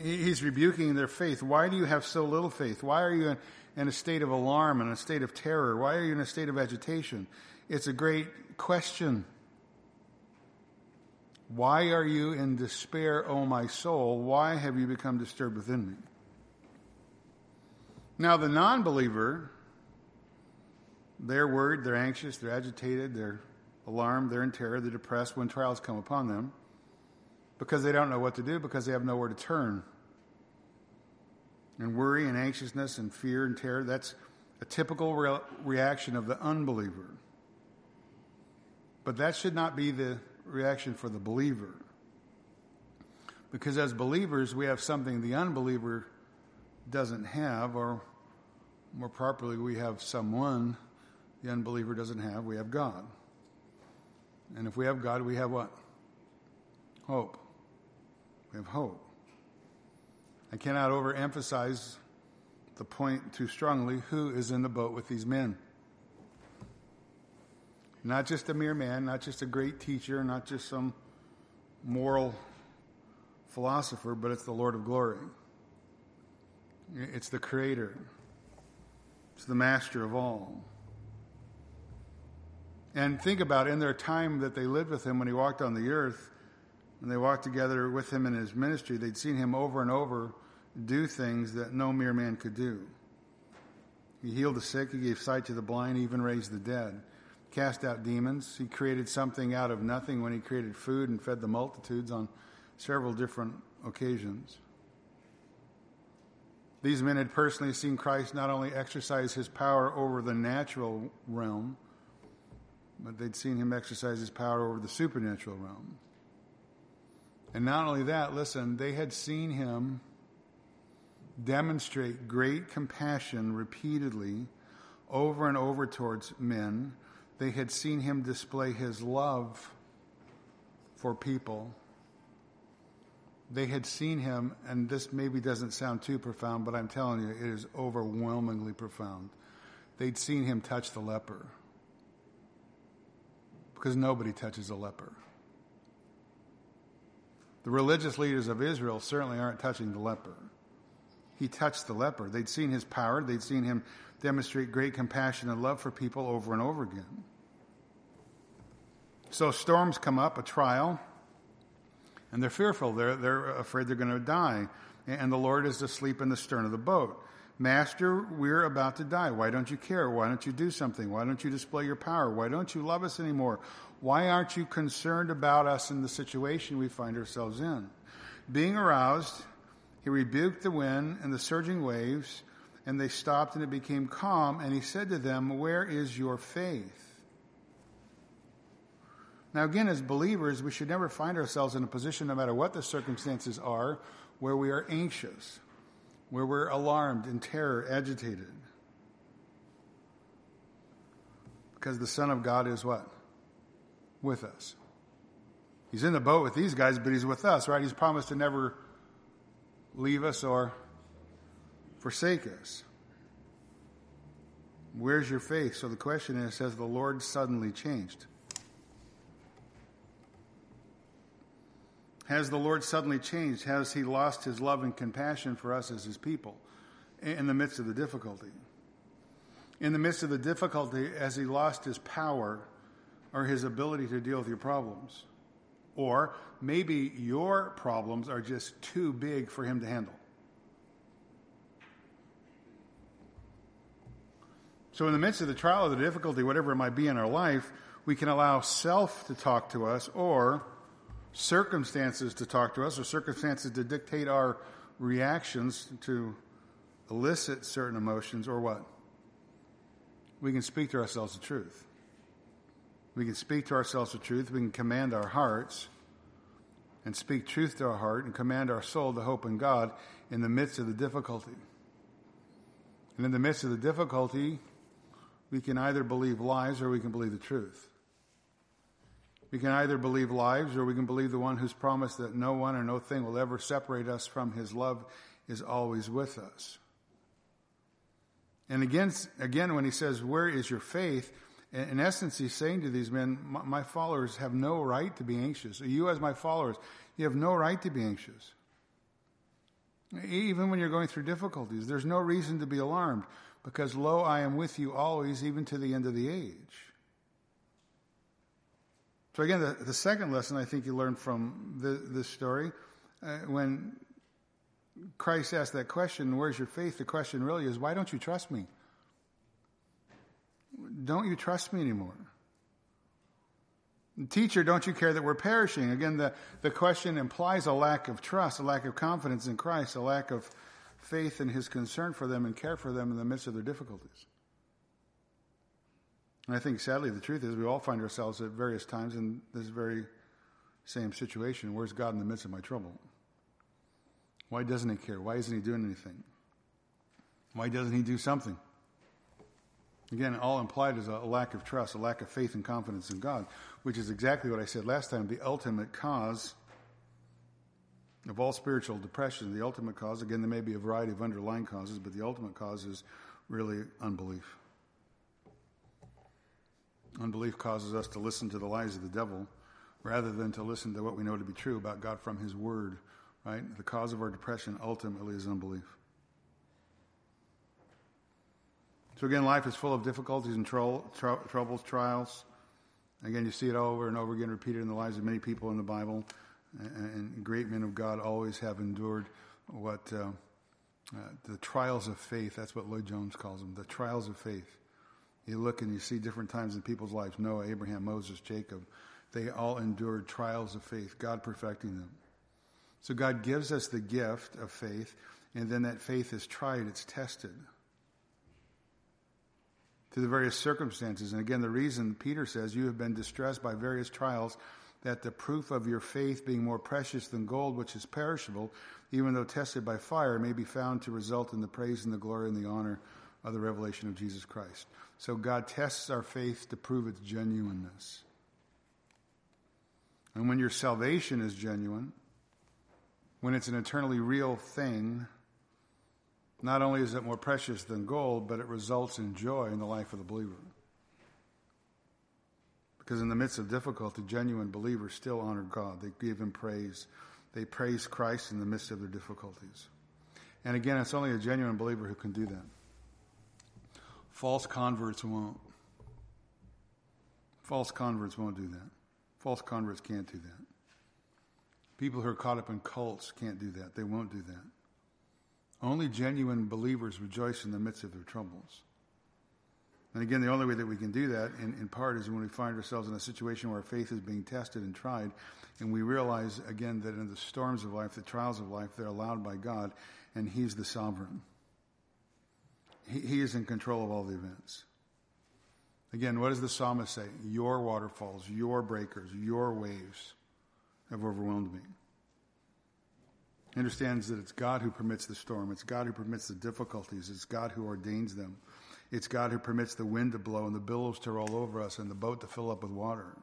He's rebuking their faith. Why do you have so little faith? Why are you in, a state of alarm and a state of terror? Why are you in a state of agitation? It's a great question. Why are you in despair, O my soul? Why have you become disturbed within me? Now, the non believer, they're worried, they're anxious, they're agitated, they're alarmed, they're in terror, they're depressed when trials come upon them because they don't know what to do, because they have nowhere to turn. And worry and anxiousness and fear and terror, that's a typical re- reaction of the unbeliever. But that should not be the reaction for the believer. Because as believers, we have something the unbeliever doesn't have, or more properly, we have someone the unbeliever doesn't have. We have God. And if we have God, we have what? Hope. We have hope. I cannot overemphasize the point too strongly who is in the boat with these men. Not just a mere man, not just a great teacher, not just some moral philosopher, but it's the Lord of glory. It's the creator. It's the master of all. And think about in their time that they lived with him when he walked on the earth, and they walked together with him in his ministry, they'd seen him over and over do things that no mere man could do. He healed the sick, he gave sight to the blind, he even raised the dead cast out demons. He created something out of nothing when he created food and fed the multitudes on several different occasions. These men had personally seen Christ not only exercise his power over the natural realm, but they'd seen him exercise his power over the supernatural realm. And not only that, listen, they had seen him demonstrate great compassion repeatedly over and over towards men they had seen him display his love for people. They had seen him, and this maybe doesn't sound too profound, but I'm telling you, it is overwhelmingly profound. they'd seen him touch the leper. Because nobody touches a leper. The religious leaders of Israel certainly aren't touching the leper. He touched the leper. They'd seen his power, they'd seen him demonstrate great compassion and love for people over and over again. So storms come up, a trial, and they're fearful. They're, they're afraid they're going to die. And the Lord is asleep in the stern of the boat. Master, we're about to die. Why don't you care? Why don't you do something? Why don't you display your power? Why don't you love us anymore? Why aren't you concerned about us in the situation we find ourselves in? Being aroused, he rebuked the wind and the surging waves, and they stopped and it became calm. And he said to them, Where is your faith? Now, again, as believers, we should never find ourselves in a position, no matter what the circumstances are, where we are anxious, where we're alarmed, in terror, agitated. Because the Son of God is what? With us. He's in the boat with these guys, but he's with us, right? He's promised to never leave us or forsake us. Where's your faith? So the question is Has the Lord suddenly changed? Has the Lord suddenly changed? Has he lost his love and compassion for us as his people in the midst of the difficulty? In the midst of the difficulty, has he lost his power or his ability to deal with your problems? Or maybe your problems are just too big for him to handle. So, in the midst of the trial or the difficulty, whatever it might be in our life, we can allow self to talk to us or circumstances to talk to us or circumstances to dictate our reactions to elicit certain emotions or what? We can speak to ourselves the truth. We can speak to ourselves the truth. We can command our hearts and speak truth to our heart and command our soul to hope in God in the midst of the difficulty. And in the midst of the difficulty, we can either believe lies or we can believe the truth. We can either believe lies or we can believe the one who's promised that no one or no thing will ever separate us from his love is always with us. And again, again, when he says, Where is your faith? In essence, he's saying to these men, My followers have no right to be anxious. You, as my followers, you have no right to be anxious. Even when you're going through difficulties, there's no reason to be alarmed because, lo, I am with you always, even to the end of the age. So again, the, the second lesson I think you learn from the, this story, uh, when Christ asked that question, where's your faith? The question really is, why don't you trust me? Don't you trust me anymore? Teacher, don't you care that we're perishing? Again, the, the question implies a lack of trust, a lack of confidence in Christ, a lack of faith in his concern for them and care for them in the midst of their difficulties. And I think sadly the truth is we all find ourselves at various times in this very same situation. Where's God in the midst of my trouble? Why doesn't he care? Why isn't he doing anything? Why doesn't he do something? Again, all implied is a lack of trust, a lack of faith and confidence in God, which is exactly what I said last time. The ultimate cause of all spiritual depression, the ultimate cause, again, there may be a variety of underlying causes, but the ultimate cause is really unbelief. Unbelief causes us to listen to the lies of the devil rather than to listen to what we know to be true about God from His Word, right? The cause of our depression ultimately is unbelief. So, again, life is full of difficulties and tro- tro- troubles, trials. Again, you see it over and over again repeated in the lives of many people in the Bible. And, and great men of God always have endured what uh, uh, the trials of faith, that's what Lloyd-Jones calls them, the trials of faith. You look and you see different times in people's lives Noah, Abraham, Moses, Jacob. They all endured trials of faith, God perfecting them. So God gives us the gift of faith, and then that faith is tried, it's tested to the various circumstances. And again, the reason Peter says you have been distressed by various trials, that the proof of your faith being more precious than gold, which is perishable, even though tested by fire, may be found to result in the praise and the glory and the honor of the revelation of Jesus Christ. So God tests our faith to prove its genuineness. And when your salvation is genuine, when it's an eternally real thing, Not only is it more precious than gold, but it results in joy in the life of the believer. Because in the midst of difficulty, genuine believers still honor God. They give Him praise. They praise Christ in the midst of their difficulties. And again, it's only a genuine believer who can do that. False converts won't. False converts won't do that. False converts can't do that. People who are caught up in cults can't do that. They won't do that. Only genuine believers rejoice in the midst of their troubles. And again, the only way that we can do that, in, in part, is when we find ourselves in a situation where our faith is being tested and tried, and we realize, again, that in the storms of life, the trials of life, they're allowed by God, and He's the sovereign. He, he is in control of all the events. Again, what does the psalmist say? Your waterfalls, your breakers, your waves have overwhelmed me. He understands that it's God who permits the storm. It's God who permits the difficulties. It's God who ordains them. It's God who permits the wind to blow and the billows to roll over us and the boat to fill up with water.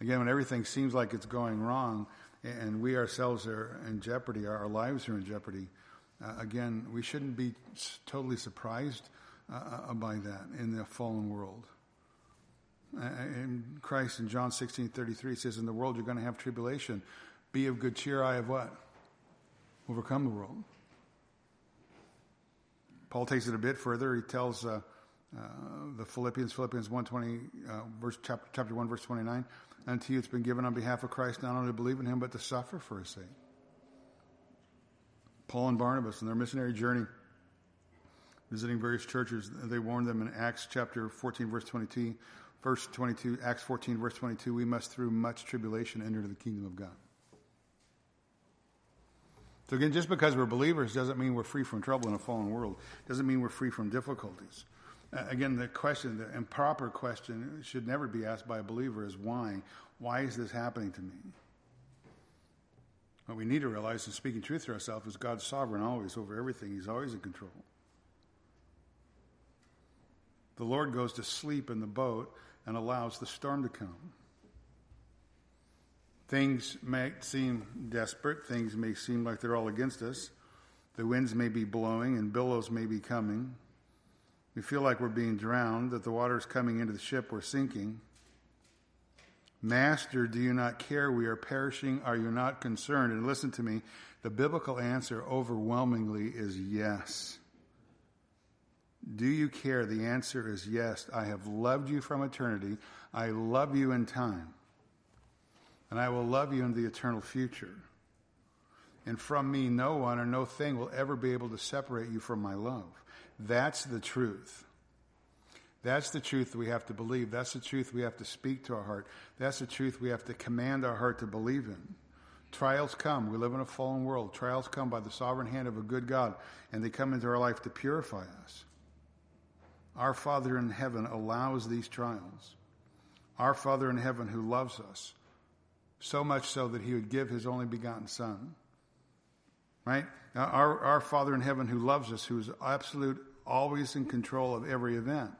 Again, when everything seems like it's going wrong and we ourselves are in jeopardy, our lives are in jeopardy, again, we shouldn't be totally surprised uh, uh by that in the fallen world. And Christ in John 16 33 says, In the world you're going to have tribulation. Be of good cheer. I have what? overcome the world. Paul takes it a bit further. He tells uh, uh, the Philippians, Philippians 120, uh, verse, chapter, chapter 1, verse 29, unto you it's been given on behalf of Christ not only to believe in him, but to suffer for his sake. Paul and Barnabas in their missionary journey, visiting various churches, they warned them in Acts chapter 14, verse 22, verse 22, Acts 14, verse 22, we must through much tribulation enter the kingdom of God. So again, just because we're believers doesn't mean we're free from trouble in a fallen world. Doesn't mean we're free from difficulties. Uh, again, the question, the improper question, should never be asked by a believer is why? Why is this happening to me? What we need to realize, and speaking truth to ourselves, is God's sovereign always over everything. He's always in control. The Lord goes to sleep in the boat and allows the storm to come. Things may seem desperate. Things may seem like they're all against us. The winds may be blowing and billows may be coming. We feel like we're being drowned, that the water is coming into the ship, we're sinking. Master, do you not care? We are perishing. Are you not concerned? And listen to me, the biblical answer overwhelmingly is yes. Do you care? The answer is yes. I have loved you from eternity. I love you in time and I will love you in the eternal future. And from me, no one or no thing will ever be able to separate you from my love. That's the truth. That's the truth we have to believe. That's the truth we have to speak to our heart. That's the truth we have to command our heart to believe in. Trials come. We live in a fallen world. Trials come by the sovereign hand of a good God, and they come into our life to purify us. Our Father in heaven allows these trials. Our Father in heaven who loves us so much so that he would give his only begotten Son. Right? Our, our Father in heaven who loves us, who's absolute, always in control of every event.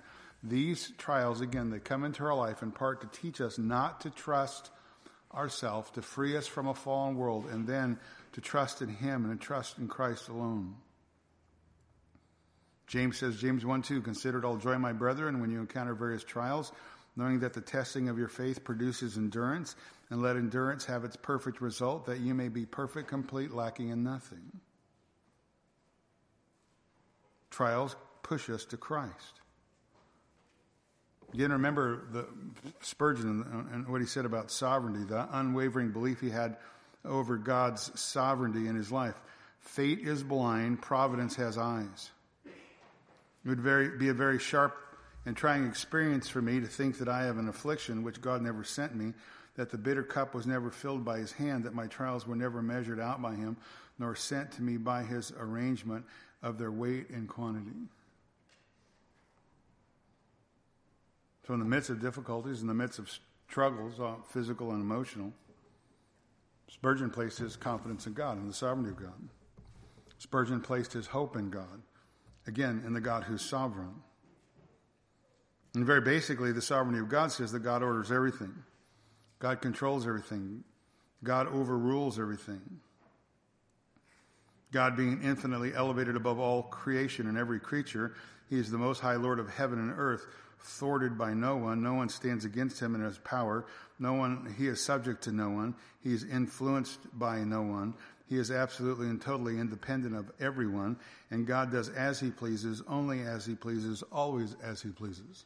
These trials, again, they come into our life in part to teach us not to trust ourselves, to free us from a fallen world, and then to trust in Him and to trust in Christ alone. James says, James 1 2, consider it all joy, my brethren, when you encounter various trials, knowing that the testing of your faith produces endurance, and let endurance have its perfect result, that you may be perfect, complete, lacking in nothing. Trials push us to Christ. Again, remember the Spurgeon and what he said about sovereignty, the unwavering belief he had over God's sovereignty in his life. Fate is blind, providence has eyes. It would very, be a very sharp and trying experience for me to think that I have an affliction which God never sent me, that the bitter cup was never filled by his hand, that my trials were never measured out by him, nor sent to me by his arrangement of their weight and quantity. So, in the midst of difficulties, in the midst of struggles, uh, physical and emotional, Spurgeon placed his confidence in God and the sovereignty of God. Spurgeon placed his hope in God, again, in the God who's sovereign. And very basically, the sovereignty of God says that God orders everything. God controls everything. God overrules everything. God being infinitely elevated above all creation and every creature, he is the most high Lord of heaven and earth, thwarted by no one. No one stands against him in his power. No one, he is subject to no one. He is influenced by no one. He is absolutely and totally independent of everyone. And God does as he pleases, only as he pleases, always as he pleases.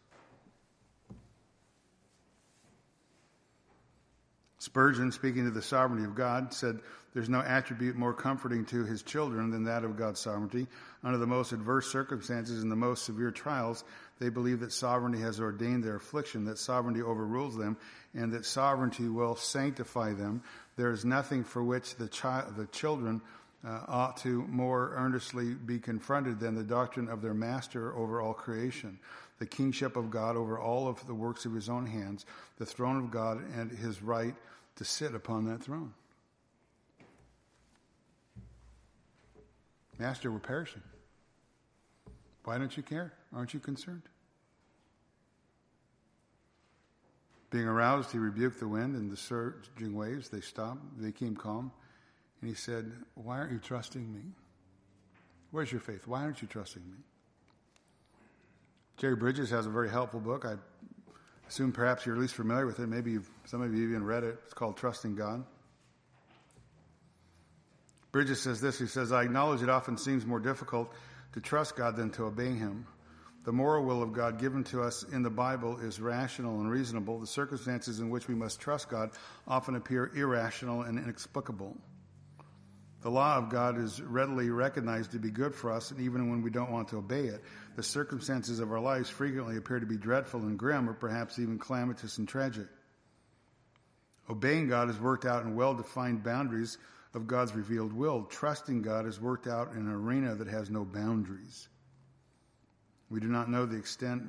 Spurgeon, speaking of the sovereignty of God, said, There's no attribute more comforting to his children than that of God's sovereignty. Under the most adverse circumstances and the most severe trials, they believe that sovereignty has ordained their affliction, that sovereignty overrules them, and that sovereignty will sanctify them. There is nothing for which the, chi- the children uh, ought to more earnestly be confronted than the doctrine of their master over all creation, the kingship of God over all of the works of his own hands, the throne of God, and his right to sit upon that throne. Master, we're perishing. Why don't you care? Aren't you concerned? Being aroused, he rebuked the wind and the surging waves. They stopped, they came calm. And he said, Why aren't you trusting me? Where's your faith? Why aren't you trusting me? Jerry Bridges has a very helpful book. I assume perhaps you're at least familiar with it. Maybe some of you even read it. It's called Trusting God. Bridges says this He says, I acknowledge it often seems more difficult to trust God than to obey Him. The moral will of God given to us in the Bible is rational and reasonable. The circumstances in which we must trust God often appear irrational and inexplicable. The law of God is readily recognized to be good for us, and even when we don't want to obey it, the circumstances of our lives frequently appear to be dreadful and grim, or perhaps even calamitous and tragic. Obeying God is worked out in well defined boundaries of God's revealed will. Trusting God is worked out in an arena that has no boundaries. We do not know the extent,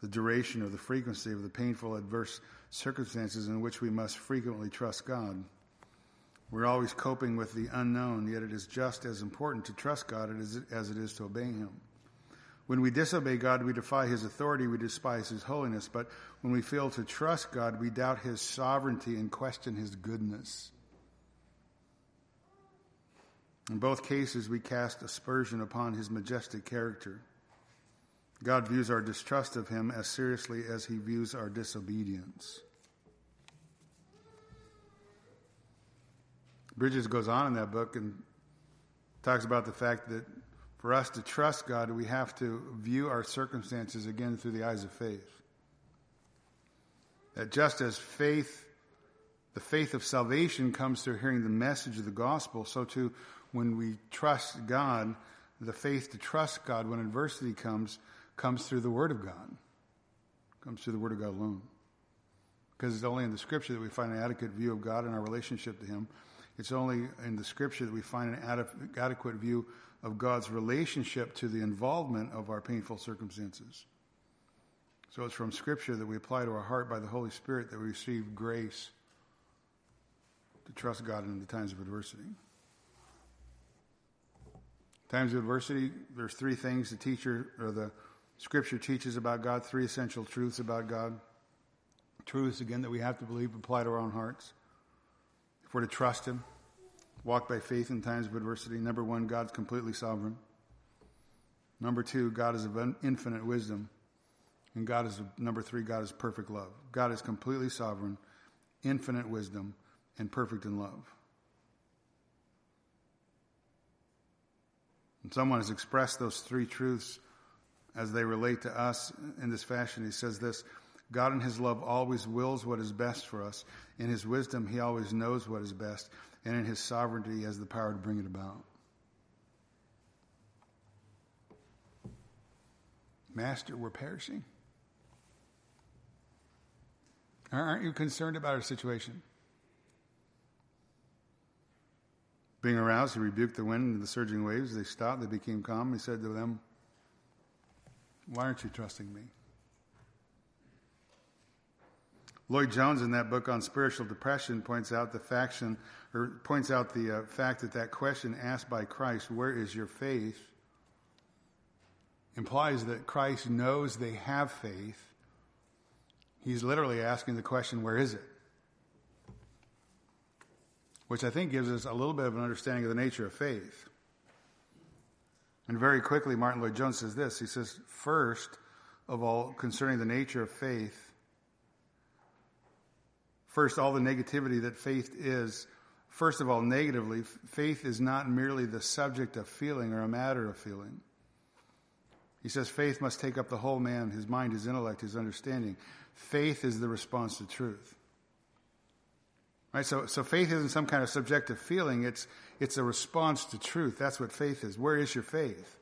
the duration, or the frequency of the painful adverse circumstances in which we must frequently trust God. We're always coping with the unknown, yet it is just as important to trust God as it is to obey Him. When we disobey God, we defy His authority, we despise His holiness. But when we fail to trust God, we doubt His sovereignty and question His goodness. In both cases, we cast aspersion upon His majestic character. God views our distrust of Him as seriously as He views our disobedience. Bridges goes on in that book and talks about the fact that for us to trust God, we have to view our circumstances again through the eyes of faith. That just as faith, the faith of salvation comes through hearing the message of the gospel, so too when we trust God, the faith to trust God when adversity comes, comes through the Word of God. Comes through the Word of God alone. Because it's only in the Scripture that we find an adequate view of God and our relationship to Him. It's only in the scripture that we find an adequate view of God's relationship to the involvement of our painful circumstances. So it's from scripture that we apply to our heart by the Holy Spirit that we receive grace to trust God in the times of adversity. Times of adversity, there's three things the teacher or the scripture teaches about God, three essential truths about God. Truths, again, that we have to believe apply to our own hearts. If we're to trust Him, walk by faith in times of adversity, number one, God's completely sovereign. Number two, God is of infinite wisdom. And God is, number three, God is perfect love. God is completely sovereign, infinite wisdom, and perfect in love. And someone has expressed those three truths as they relate to us in this fashion. He says this God in His love always wills what is best for us. In His wisdom, He always knows what is best. And in His sovereignty, He has the power to bring it about. Master, we're perishing. Aren't you concerned about our situation? Being aroused, he rebuked the wind and the surging waves. They stopped, they became calm. He said to them, Why aren't you trusting me? Lloyd-Jones, in that book on spiritual depression, points out the faction, or points out the uh, fact that that question asked by Christ, "Where is your faith?" implies that Christ knows they have faith. He's literally asking the question, "Where is it?" Which I think gives us a little bit of an understanding of the nature of faith. And very quickly, Martyn Lloyd-Jones says this. He says, first of all, concerning the nature of faith, first, all the negativity that faith is, first of all, negatively, faith is not merely the subject of feeling or a matter of feeling. He says faith must take up the whole man, his mind, his intellect, his understanding. Faith is the response to truth. Right? So, so faith isn't some kind of subjective feeling. It's, it's a response to truth. That's what faith is. Where is your faith?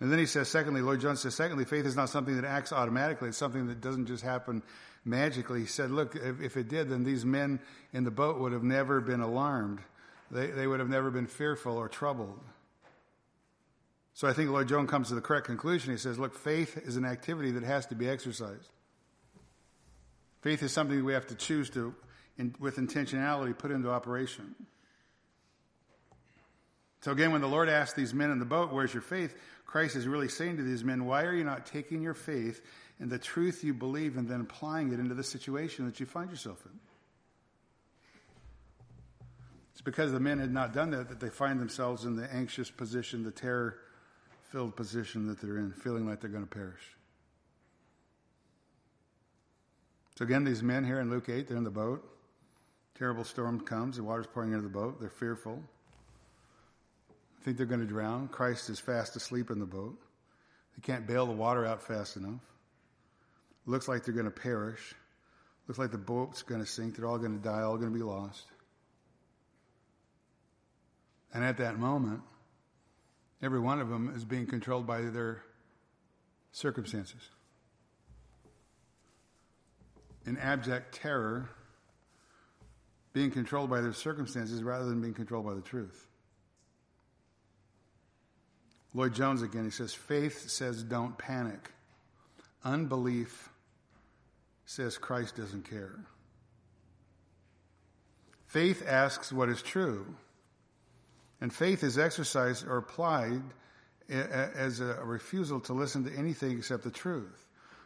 And then he says, secondly, Lloyd-Jones says, secondly, faith is not something that acts automatically. It's something that doesn't just happen magically. He said, look, if, if it did, then these men in the boat would have never been alarmed. They, they would have never been fearful or troubled. So I think Lloyd-Jones comes to the correct conclusion. He says, look, faith is an activity that has to be exercised. Faith is something we have to choose to, in, with intentionality, put into operation. So again, when the Lord asked these men in the boat, Where's your faith? Christ is really saying to these men, Why are you not taking your faith and the truth you believe and then applying it into the situation that you find yourself in? It's because the men had not done that that they find themselves in the anxious position, the terror filled position that they're in, feeling like they're going to perish. So again, these men here in Luke 8, they're in the boat. Terrible storm comes, the water's pouring into the boat. They're fearful. I think they're going to drown. Christ is fast asleep in the boat. They can't bail the water out fast enough. Looks like they're going to perish. Looks like the boat's going to sink. They're all going to die, all going to be lost. And at that moment, every one of them is being controlled by their circumstances in abject terror, being controlled by their circumstances rather than being controlled by the truth. Lloyd-Jones again, he says, faith says don't panic. Unbelief says Christ doesn't care. Faith asks what is true. And faith is exercised or applied as a refusal to listen to anything except the truth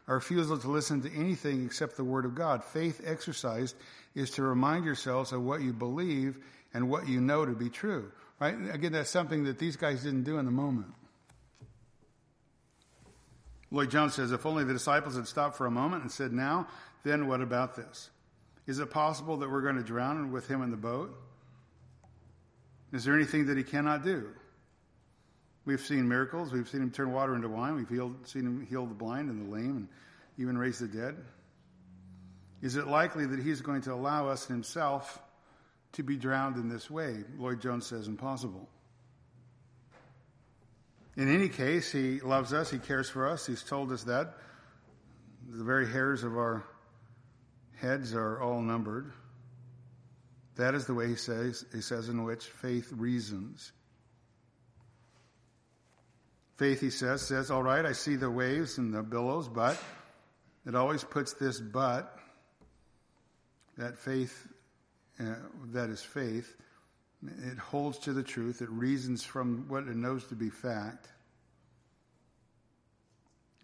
a refusal to listen to anything except the Word of God. Faith exercised is to remind yourselves of what you believe and what you know to be true. Right? Again, that's something that these guys didn't do in the moment. Lloyd-Jones says, if only the disciples had stopped for a moment and said, now, then what about this? Is it possible that we're going to drown with him in the boat? Is there anything that he cannot do? We've seen miracles. We've seen him turn water into wine. We've healed, seen him heal the blind and the lame and even raise the dead. Is it likely that he's going to allow us himself to be drowned in this way? Lloyd-Jones says impossible. In any case, he loves us. He cares for us. He's told us that. The very hairs of our heads are all numbered. That is the way he says, he says in which faith reasons. Faith, he says, says, all right, I see the waves and the billows, but it always puts this but, that faith, uh, that is faith, it holds to the truth, it reasons from what it knows to be fact.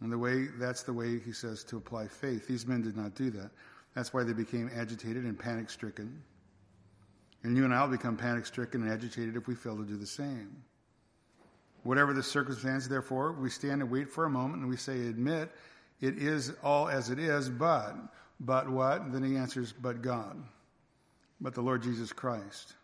And the way, that's the way he says to apply faith. These men did not do that. That's why they became agitated and panic stricken. And you and I will become panic stricken and agitated if we fail to do the same. Whatever the circumstance, therefore, we stand and wait for a moment and we say, admit it is all as it is, but, but what? Then he answers, but God, but the Lord Jesus Christ,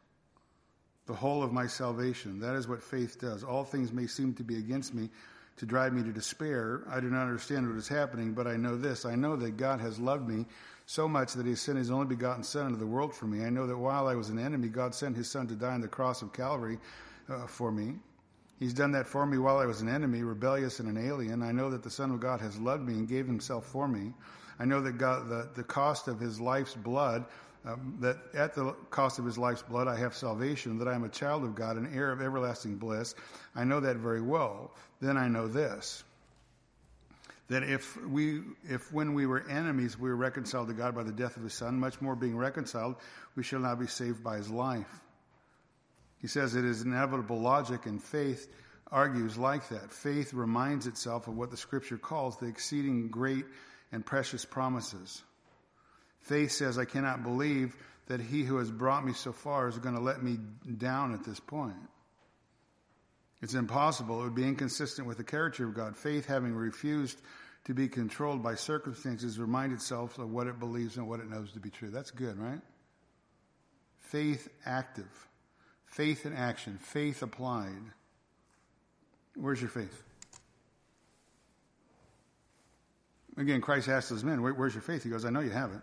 the whole of my salvation. That is what faith does. All things may seem to be against me to drive me to despair. I do not understand what is happening, but I know this. I know that God has loved me so much that he sent his only begotten Son into the world for me. I know that while I was an enemy, God sent his Son to die on the cross of Calvary uh, for me. He's done that for me while I was an enemy, rebellious and an alien. I know that the Son of God has loved me and gave himself for me. I know that God, the, the cost of his life's blood, um, that at the cost of his life's blood I have salvation, that I am a child of God, an heir of everlasting bliss. I know that very well. Then I know this. That if we, if when we were enemies we were reconciled to God by the death of his son, much more being reconciled, we shall now be saved by his life. He says it is inevitable logic and faith argues like that. Faith reminds itself of what the scripture calls the exceeding great and precious promises. Faith says, I cannot believe that he who has brought me so far is going to let me down at this point. It's impossible. It would be inconsistent with the character of God. Faith, having refused to be controlled by circumstances, remind itself of what it believes and what it knows to be true. That's good, right? Faith active. Faith in action. Faith applied. Where's your faith? Again, Christ asked his men, Where's your faith? He goes, I know you have it.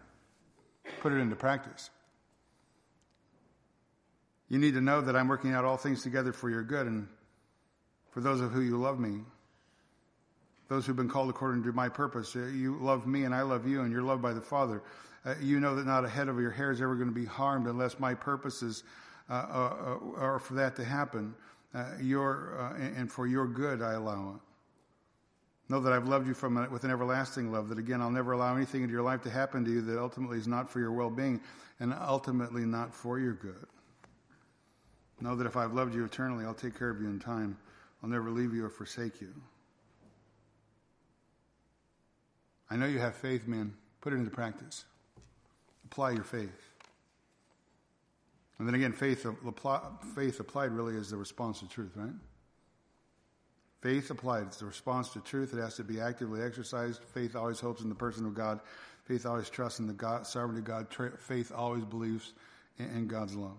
Put it into practice. You need to know that I'm working out all things together for your good and for those of who you love me. Those who've been called according to my purpose. Uh, you love me and I love you and you're loved by the Father. Uh, you know that not a head of your hair is ever going to be harmed unless my purposes uh, uh, uh for that to happen. Your, and for your good I allow it. Know that I've loved you from a, with an everlasting love, that again, I'll never allow anything into your life to happen to you that ultimately is not for your well being and ultimately not for your good. Know that if I've loved you eternally, I'll take care of you in time. I'll never leave you or forsake you. I know you have faith, man. Put it into practice. Apply your faith. And then again, faith, faith applied really is the response to truth, right? Faith applied. It's the response to truth. It has to be actively exercised. Faith always hopes in the person of God. Faith always trusts in the God, sovereignty of God. Faith always believes in, in God's love.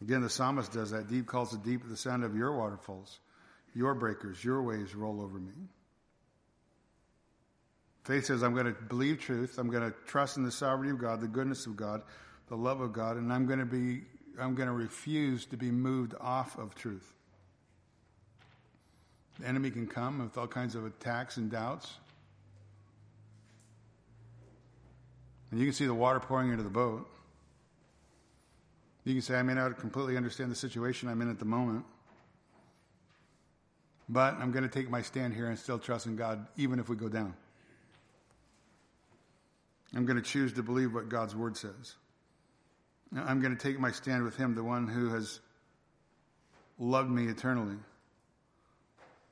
Again, the psalmist does that. Deep calls to deep at the sound of your waterfalls. Your breakers, your waves roll over me. Faith says, I'm going to believe truth. I'm going to trust in the sovereignty of God, the goodness of God, the love of God, and I'm going to be, I'm going to refuse to be moved off of truth. The enemy can come with all kinds of attacks and doubts. And you can see the water pouring into the boat. You can say, I may not completely understand the situation I'm in at the moment, but I'm going to take my stand here and still trust in God, even if we go down. I'm going to choose to believe what God's word says. I'm going to take my stand with Him, the one who has loved me eternally,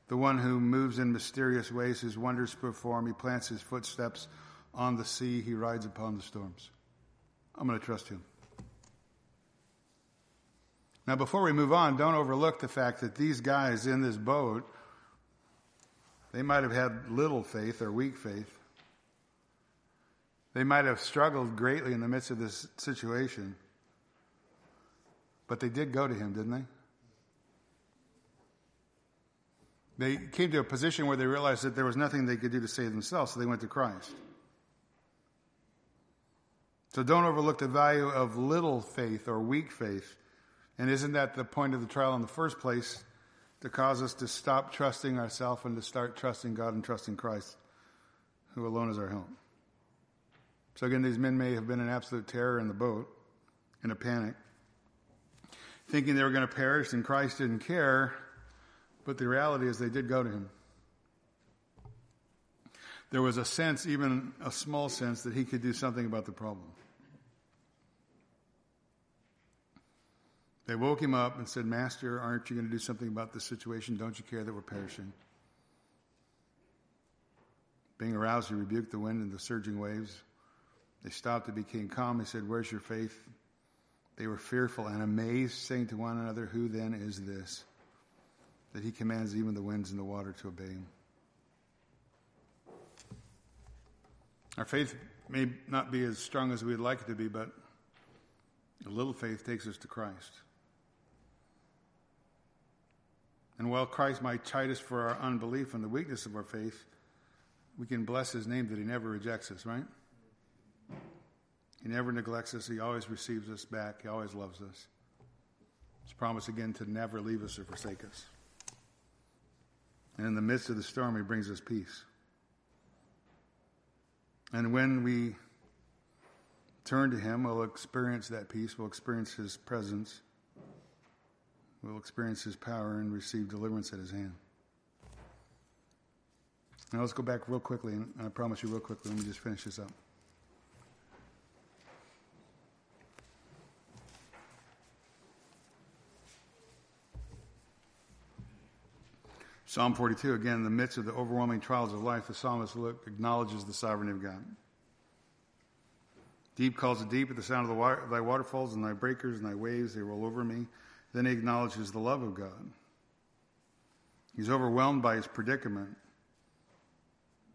the one who moves in mysterious ways, His wonders perform. He plants His footsteps on the sea, He rides upon the storms. I'm going to trust Him. Now, before we move on, don't overlook the fact that these guys in this boat, they might have had little faith or weak faith. They might have struggled greatly in the midst of this situation. But they did go to him, didn't they? They came to a position where they realized that there was nothing they could do to save themselves, so they went to Christ. So don't overlook the value of little faith or weak faith and isn't that the point of the trial in the first place? To cause us to stop trusting ourselves and to start trusting God and trusting Christ, who alone is our help. So again, these men may have been in absolute terror in the boat, in a panic, thinking they were going to perish and Christ didn't care, but the reality is they did go to him. There was a sense, even a small sense, that he could do something about the problem. They woke him up and said, Master, aren't you going to do something about this situation? Don't you care that we're perishing? Being aroused, he rebuked the wind and the surging waves. They stopped and became calm. He said, Where's your faith? They were fearful and amazed, saying to one another, Who then is this? That he commands even the winds and the water to obey him. Our faith may not be as strong as we'd like it to be, but a little faith takes us to Christ. And while Christ might chide us for our unbelief and the weakness of our faith, we can bless his name that he never rejects us, right? He never neglects us. He always receives us back. He always loves us. His promise again to never leave us or forsake us. And in the midst of the storm, he brings us peace. And when we turn to him, we'll experience that peace. We'll experience his presence we'll experience his power and receive deliverance at his hand. Now let's go back real quickly, and I promise you real quickly, let me just finish this up. Psalm 42, again, in the midst of the overwhelming trials of life, the psalmist look, acknowledges the sovereignty of God. Deep calls to deep at the sound of the water, thy waterfalls and thy breakers and thy waves, they roll over me. Then he acknowledges the love of God. He's overwhelmed by his predicament,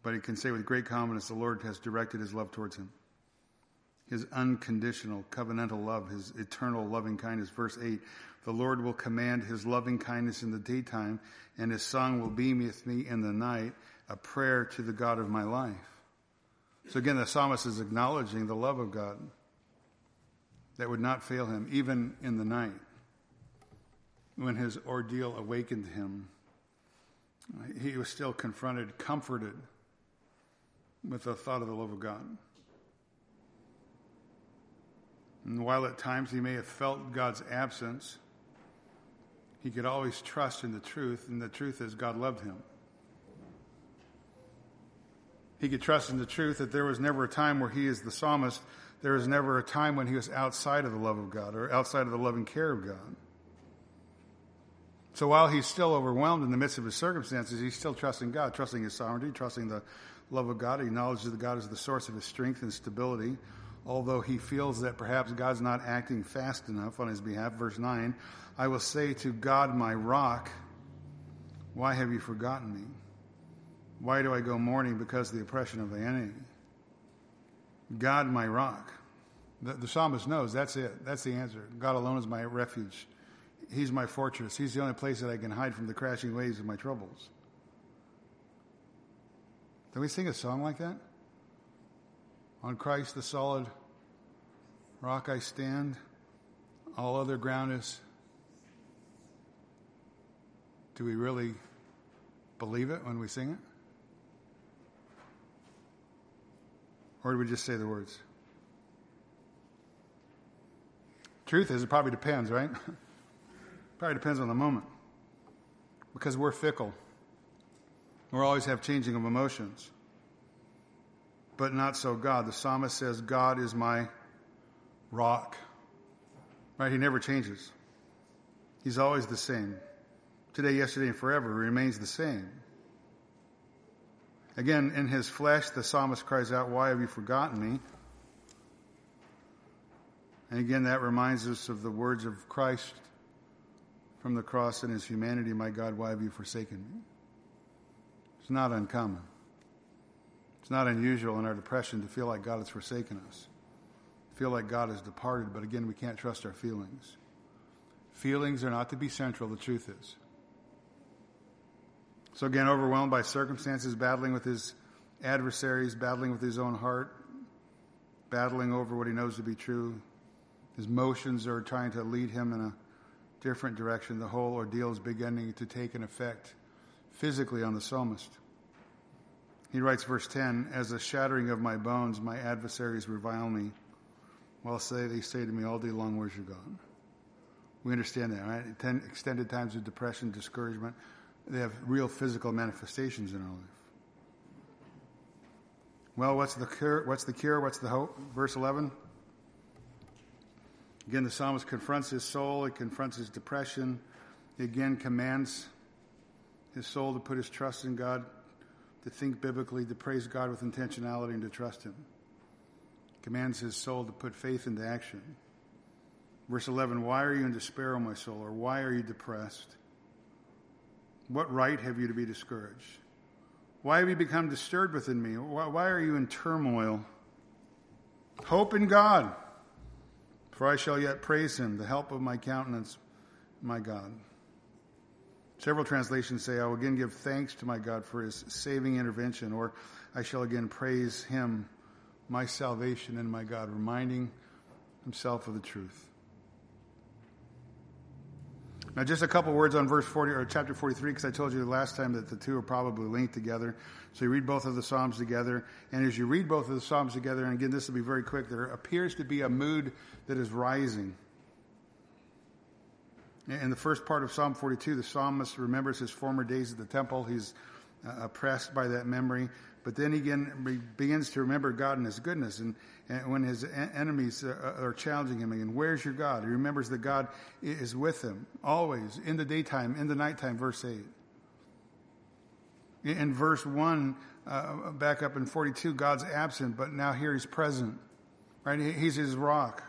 but he can say with great confidence the Lord has directed his love towards him. His unconditional, covenantal love, his eternal loving kindness. Verse 8 The Lord will command his loving kindness in the daytime, and his song will be with me in the night, a prayer to the God of my life. So again, the psalmist is acknowledging the love of God that would not fail him, even in the night when his ordeal awakened him. He was still confronted, comforted with the thought of the love of God. And while at times he may have felt God's absence, he could always trust in the truth, and the truth is God loved him. He could trust in the truth that there was never a time where he, is the psalmist, there was never a time when he was outside of the love of God or outside of the loving care of God. So while he's still overwhelmed in the midst of his circumstances, he's still trusting God, trusting his sovereignty, trusting the love of God. He acknowledges that God is the source of his strength and stability, although he feels that perhaps God's not acting fast enough on his behalf. Verse 9 I will say to God, my rock, why have you forgotten me? Why do I go mourning because of the oppression of the enemy? God, my rock. The, the psalmist knows that's it. That's the answer. God alone is my refuge. He's my fortress. He's the only place that I can hide from the crashing waves of my troubles. Can we sing a song like that? On Christ, the solid rock I stand. All other ground is. Do we really believe it when we sing it? Or do we just say the words? Truth is, it probably depends, right? probably depends on the moment. Because we're fickle. We always have changing of emotions. But not so God. The psalmist says, God is my rock. Right? He never changes. He's always the same. Today, yesterday, and forever remains the same. Again, in his flesh, the psalmist cries out, Why have you forgotten me? And again, that reminds us of the words of Christ from the cross in his humanity My God, why have you forsaken me? It's not uncommon. It's not unusual in our depression to feel like God has forsaken us, feel like God has departed, but again, we can't trust our feelings. Feelings are not to be central, the truth is. So again, overwhelmed by circumstances, battling with his adversaries, battling with his own heart, battling over what he knows to be true. His motions are trying to lead him in a different direction. The whole ordeal is beginning to take an effect physically on the psalmist. He writes, verse 10 As a shattering of my bones, my adversaries revile me, while say, they say to me all day long, Where's your God? We understand that, right? Ten, extended times of depression, discouragement they have real physical manifestations in our life. Well, what's the cure? What's the cure? What's the hope? Verse 11. Again, the psalmist confronts his soul. He confronts his depression. He again commands his soul to put his trust in God, to think biblically, to praise God with intentionality, and to trust Him. Commands his soul to put faith into action. Verse 11 Why are you in despair, O my soul? Or why are you depressed? What right have you to be discouraged? Why have you become disturbed within me? Why are you in turmoil? Hope in God, for I shall yet praise him, the help of my countenance, my God. Several translations say, I will again give thanks to my God for his saving intervention, or I shall again praise him, my salvation and my God, reminding himself of the truth. Now, just a couple words on verse 40 or chapter 43, because I told you the last time that the two are probably linked together. So you read both of the Psalms together. And as you read both of the Psalms together, and again, this will be very quick, there appears to be a mood that is rising. In the first part of Psalm 42, the psalmist remembers his former days at the temple. He's uh, oppressed by that memory. But then he again begins to remember God and his goodness. And, and when his enemies uh, are challenging him again, where's your God? He remembers that God is with him always, in the daytime, in the nighttime, verse 8. In verse 1, uh, back up in 42, God's absent, but now here he's present. Right? He's his rock.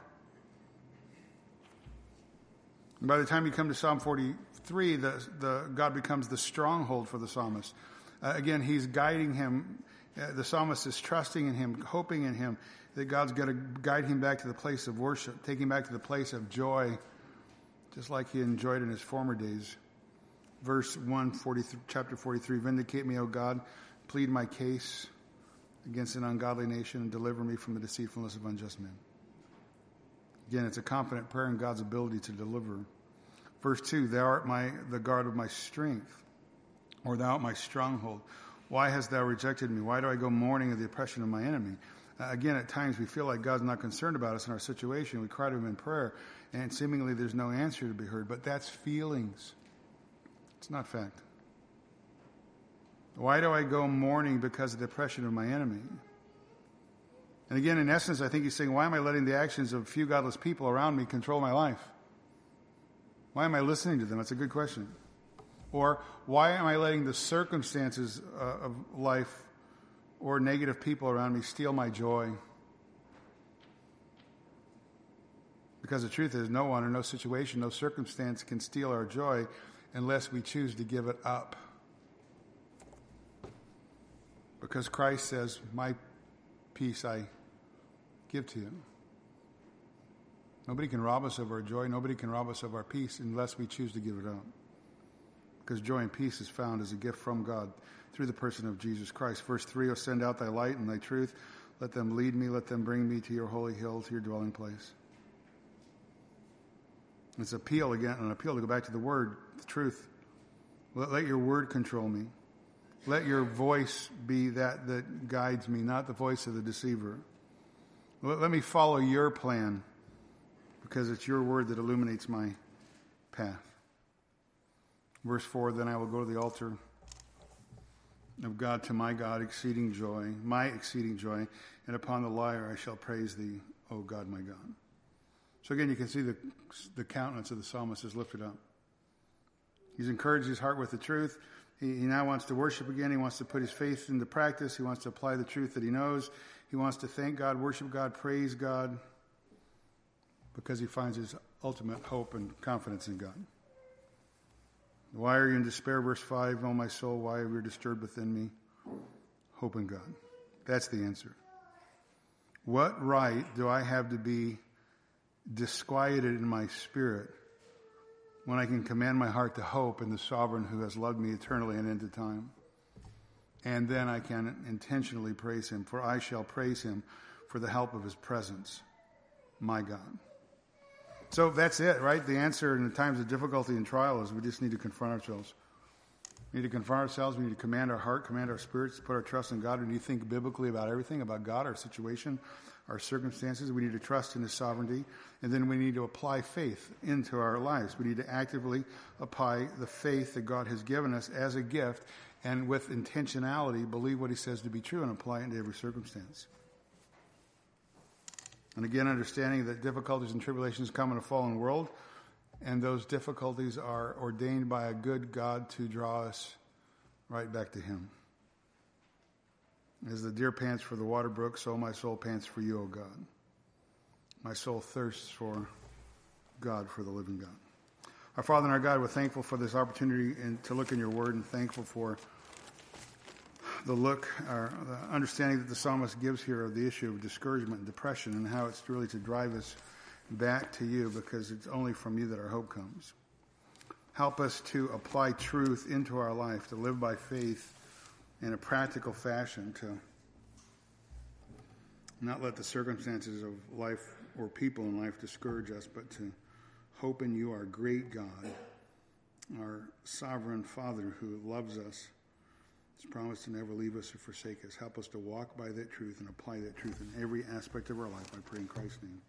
And by the time you come to Psalm 43, the, the, God becomes the stronghold for the psalmist. Uh, again, he's guiding him. Uh, the psalmist is trusting in him, hoping in him that God's going to guide him back to the place of worship, take him back to the place of joy, just like he enjoyed in his former days. Verse 1, chapter 43 Vindicate me, O God, plead my case against an ungodly nation, and deliver me from the deceitfulness of unjust men. Again, it's a confident prayer in God's ability to deliver. Verse 2 Thou art my, the guard of my strength, or thou art my stronghold. Why hast thou rejected me? Why do I go mourning of the oppression of my enemy? Uh, again, at times we feel like God's not concerned about us in our situation. We cry to Him in prayer, and seemingly there's no answer to be heard. But that's feelings, it's not fact. Why do I go mourning because of the oppression of my enemy? And again, in essence, I think he's saying, why am I letting the actions of a few godless people around me control my life? Why am I listening to them? That's a good question. Or why am I letting the circumstances uh, of life or negative people around me steal my joy? Because the truth is, no one or no situation, no circumstance can steal our joy unless we choose to give it up. Because Christ says, My peace I give to you. Nobody can rob us of our joy. Nobody can rob us of our peace unless we choose to give it up. Because joy and peace is found as a gift from God through the person of Jesus Christ. Verse 3 Oh, send out thy light and thy truth. Let them lead me. Let them bring me to your holy hill, to your dwelling place. It's an appeal again, an appeal to go back to the word, the truth. Let, let your word control me. Let your voice be that that guides me, not the voice of the deceiver. Let me follow your plan because it's your word that illuminates my path. Verse 4 Then I will go to the altar of God to my God, exceeding joy, my exceeding joy, and upon the lyre I shall praise thee, O God, my God. So again, you can see the, the countenance of the psalmist is lifted up. He's encouraged his heart with the truth. He, he now wants to worship again. He wants to put his faith into practice. He wants to apply the truth that he knows. He wants to thank God, worship God, praise God, because he finds his ultimate hope and confidence in God. Why are you in despair? Verse 5 Oh, my soul, why are you disturbed within me? Hope in God. That's the answer. What right do I have to be disquieted in my spirit when I can command my heart to hope in the sovereign who has loved me eternally and into time? And then I can intentionally praise him, for I shall praise him for the help of his presence, my God. So that's it, right? The answer in the times of difficulty and trial is we just need to confront ourselves. We need to confront ourselves. We need to command our heart, command our spirits, put our trust in God. We need to think biblically about everything, about God, our situation, our circumstances. We need to trust in His sovereignty. And then we need to apply faith into our lives. We need to actively apply the faith that God has given us as a gift and with intentionality believe what he says to be true and apply it into every circumstance. And again, understanding that difficulties and tribulations come in a fallen world, and those difficulties are ordained by a good God to draw us right back to Him. As the deer pants for the water brook, so my soul pants for you, O God. My soul thirsts for God, for the living God. Our Father and our God, we're thankful for this opportunity to look in your word and thankful for the look or the understanding that the psalmist gives here of the issue of discouragement and depression and how it's really to drive us back to you because it's only from you that our hope comes. Help us to apply truth into our life, to live by faith in a practical fashion, to not let the circumstances of life or people in life discourage us, but to hope in you, our great God, our sovereign Father who loves us, has promised to never leave us or forsake us. Help us to walk by that truth and apply that truth in every aspect of our life. I pray in Christ's name.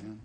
Amen.